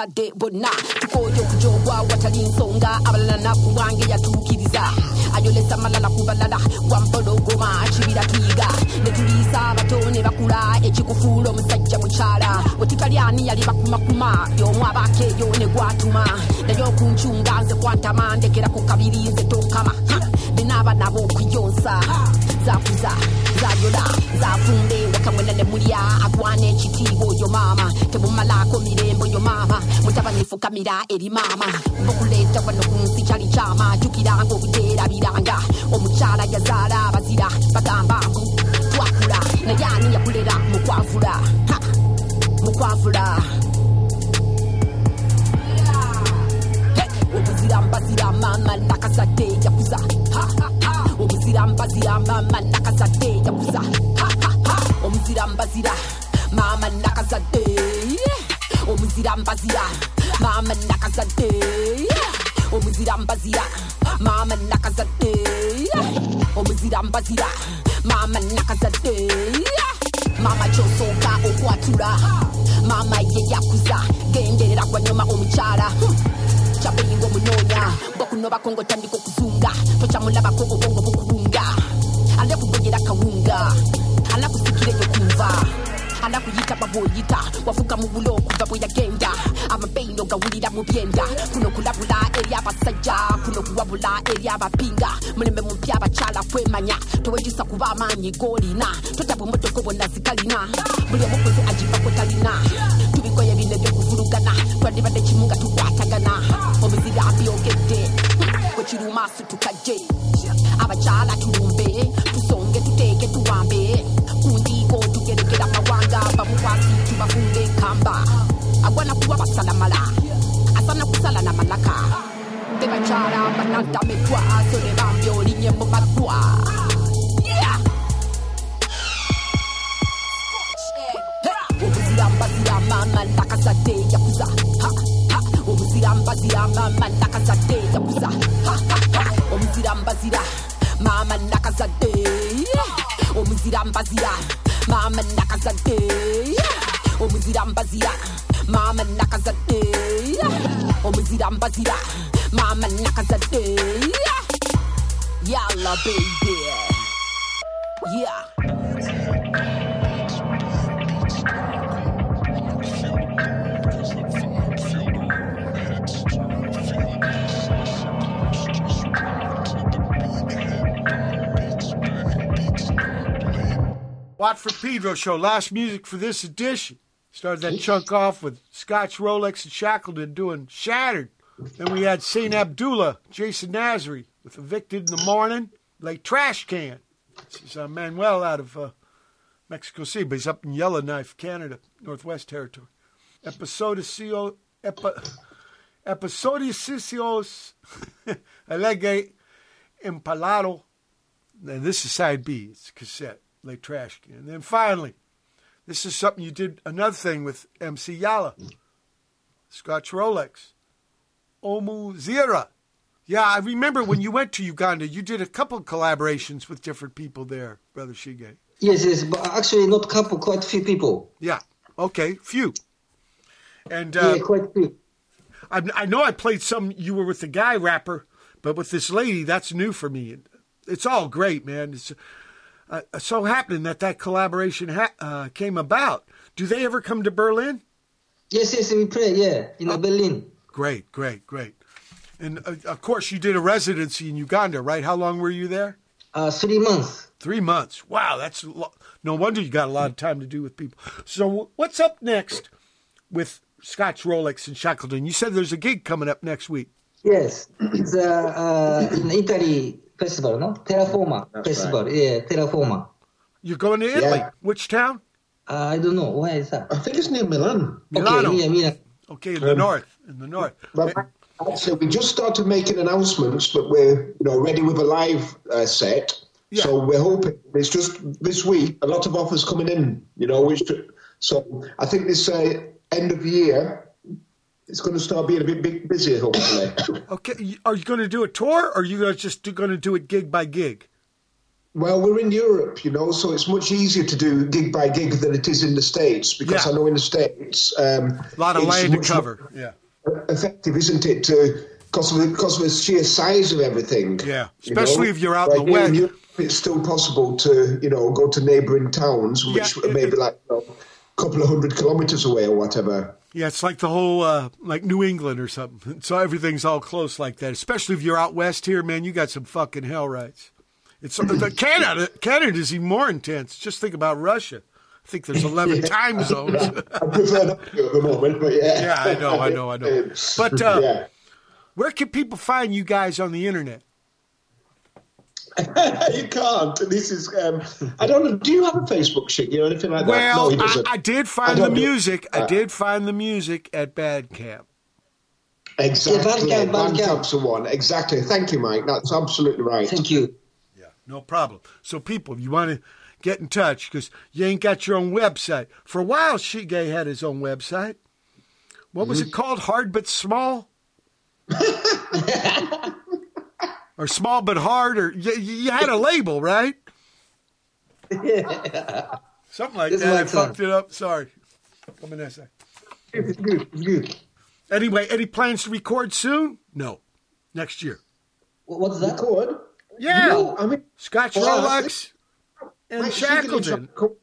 Balinakazadde bonna tukoye okujogwa watali nsonga abalala naku wange yatuukiriza ayolesa malala ku balala wampologoma kibira tuyiga ne tuliisa abato ne bakula ekikufuula omusajja mukyala. Wetikalyani yali bakumakuma y'omu abaako eyo ne gwatuma. Naye okuncunga nze kwantama ndekera ku kabiri nze tonkama binaaba nabo okuyonsa zakuza zayola zafunde wakamwena ne mulya agwana ekitiibwa oyo maama temumalako mirembe oyo maama mutabanifukamira eri maama okuleeta wano ku nsi kyali kyama jukiranga obuteerabiranga omukyala yazaala abazira bagamba mbu twakula. Naye ani yakulera mukwavula mukwavula obuzira mbazira mama nakazadde yakuza obuzira mbazira mama nakazadde yakuza Ha, ha, ha. Mama nakazadde omuzira mbazira mama nakazadde omuzira mbazira mama nakazadde omuzira mbazira mama nakazadde mama kyosooka okwatula mama ye yakuza. Genderera gwanyuma omukyala kyabeyinga omunoonya bwakunobako ngaotandika okuzunga tokyamulabako obwongo bukubunga alekugonyera kawunga. Anakusikireyo kumva anakuyita babwoyita wafuka mu bulo okuva bwe yagenda. Amabeino gawulira mu kuno kulabula eri abasajja kuno kuwabula eri abapinga mulembe mupya abakyala kwemanya towejjusa kuba amaanyi golina. Totabwa emotoka bonna zikalina. Buli omukozi agivako talina. Tubigoye bino ebyokuvulugana twandibadde kimu nga tukwatagana. Omuzira byogedde kwekiruma situkajje abakyala tulumbe tusonge tuteeke tuwambe. Kundiiko amawanga bamukwasi tubafunga enkamba agwana kuwa basalamala asana kusala na malaka. Bebakyala banantametwa so ne bambi olinye mu matwa Yeah! obuzira mama nakazadde yakuza. Ha, ha. obuzira mbazira mama nakazadde yakuza. Ha, ha, ha. omuzira mbazira mama nakazadde mama nakazadde omuzira mbazira mama nakazadde omuzira mbazira mama nakazadde yalla baby. Yeah Watt from Pedro show. Last music for this edition. Started that chunk off with Scotch Rolex and Shackleton doing Shattered. Then we had St. Abdullah, Jason Nazary with Evicted in the Morning, Le Trash Can. This is uh, Manuel out of uh, Mexico City, but he's up in Yellowknife, Canada, Northwest Territory. Episodicio, epi, Episodicios Alegre Empalado. And this is side B, it's cassette, Le Trash Can. And then finally, this is something you did another thing with MC Yallah, Scotch Rolex, Omuzira. Yeah, I remember when you went to Uganda, you did a couple collaborations with different people there, Brother Shige. Yes, yes, but actually not couple, quite few people. Yeah, okay, few. And uh, yeah, quite few. I, I know I played some, you were with the guy rapper, but with this lady, that's new for me. It's all great, man. It's uh, so happening that that collaboration ha- uh, came about. Do they ever come to Berlin? Yes, yes, we play, yeah, in uh, Berlin. Great, great, great. And uh, of course, you did a residency in Uganda, right? How long were you there? Uh, three months. Three months. Wow, that's lo- no wonder you got a lot of time to do with people. So, what's up next with Scotch Rolex and Shackleton? You said there's a gig coming up next week. Yes, it's uh, uh, in Italy festival, no? Terraforma That's festival, yeah, Terraforma. You're going to Italy. Yeah. Which town? Uh, I don't know, where is that? I think it's near Milan. Milano. Okay, yeah, Milan. Okay, in the north. In the north. But actually, we just started making announcements, but we're you know ready with a live uh, set. Yeah. So we're hoping it's just this week. A lot of offers coming in, you know. Which so I think this uh, end of year, it's going to start being a bit big, busier. Hopefully, Okay, are you going to do a tour, or are you guys just going to do it gig by gig? Well, we're in Europe, you know, so it's much easier to do gig by gig than it is in the States because Yeah. I know in the States. Um, A lot of land to cover. Yeah. effective, isn't it? To because of the, because of the sheer size of everything. Yeah, you especially know? if you're out in Like the here West. Europe, it's still possible to you know go to neighbouring towns, which Yeah, it- maybe like you know, a couple of hundred kilometres away or whatever. Yeah, it's like the whole uh, like New England or something. So everything's all close like that. Especially if you're out west here, man. You got some fucking hell rights. It's the Canada. Canada's even more intense. Just think about Russia. I think there's 11 time zones. I prefer not to at the moment, but yeah. yeah, I know, I know, I know. But uh, yeah. where can people find you guys on the internet? you can't. This is. Um, I don't know. Do you have a Facebook shit or anything like that? Well, no, I. I did I find the don't do- music. I uh, did find the music at Bandcamp. Exactly. Yeah, Bandcamp, Bandcamp. Bandcamp's the one. Exactly. Thank you, Mike. That's absolutely right. Thank you. Yeah, no problem. So, people, if you want to get in touch, because you ain't got your own website. For a while, Shige had his own website. What was it called? Hard but small? or small but hard? Or you, you had a label, right? Yeah. Something like This that. I might sound- fucked it up. Sorry. Come in that side. It's good. It's good. Anyway, any plans to record soon? No. Next year. Wh- What's that? Record? Yeah. No, I mean, Scotch Well, Rolex and Mike Shiggy lives around Shackleton. the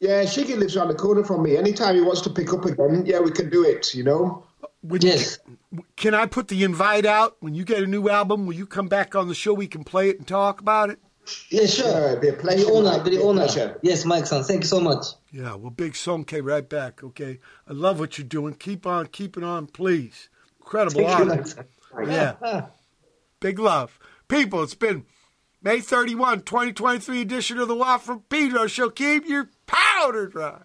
Yeah, Shiggy lives around the corner from me. Anytime he wants to pick up again, yeah, we can do it. You know. When you Yes. Can I put the invite out when you get a new album? Will you come back on the show? We can play it and talk about it. Yeah, sure. Sure, be a pleasure, Very honor, be a honor. pleasure. Yes, Mike son. Thank you so much. Yeah, well, Big Song K right back. Okay, I love what you're doing. Keep on, keep it on, please. Incredible Thank you, honor. Mike. Yeah, big love, people. It's been May 31, 2023 edition of the Watt from Pedro Show. Keep your powder dry.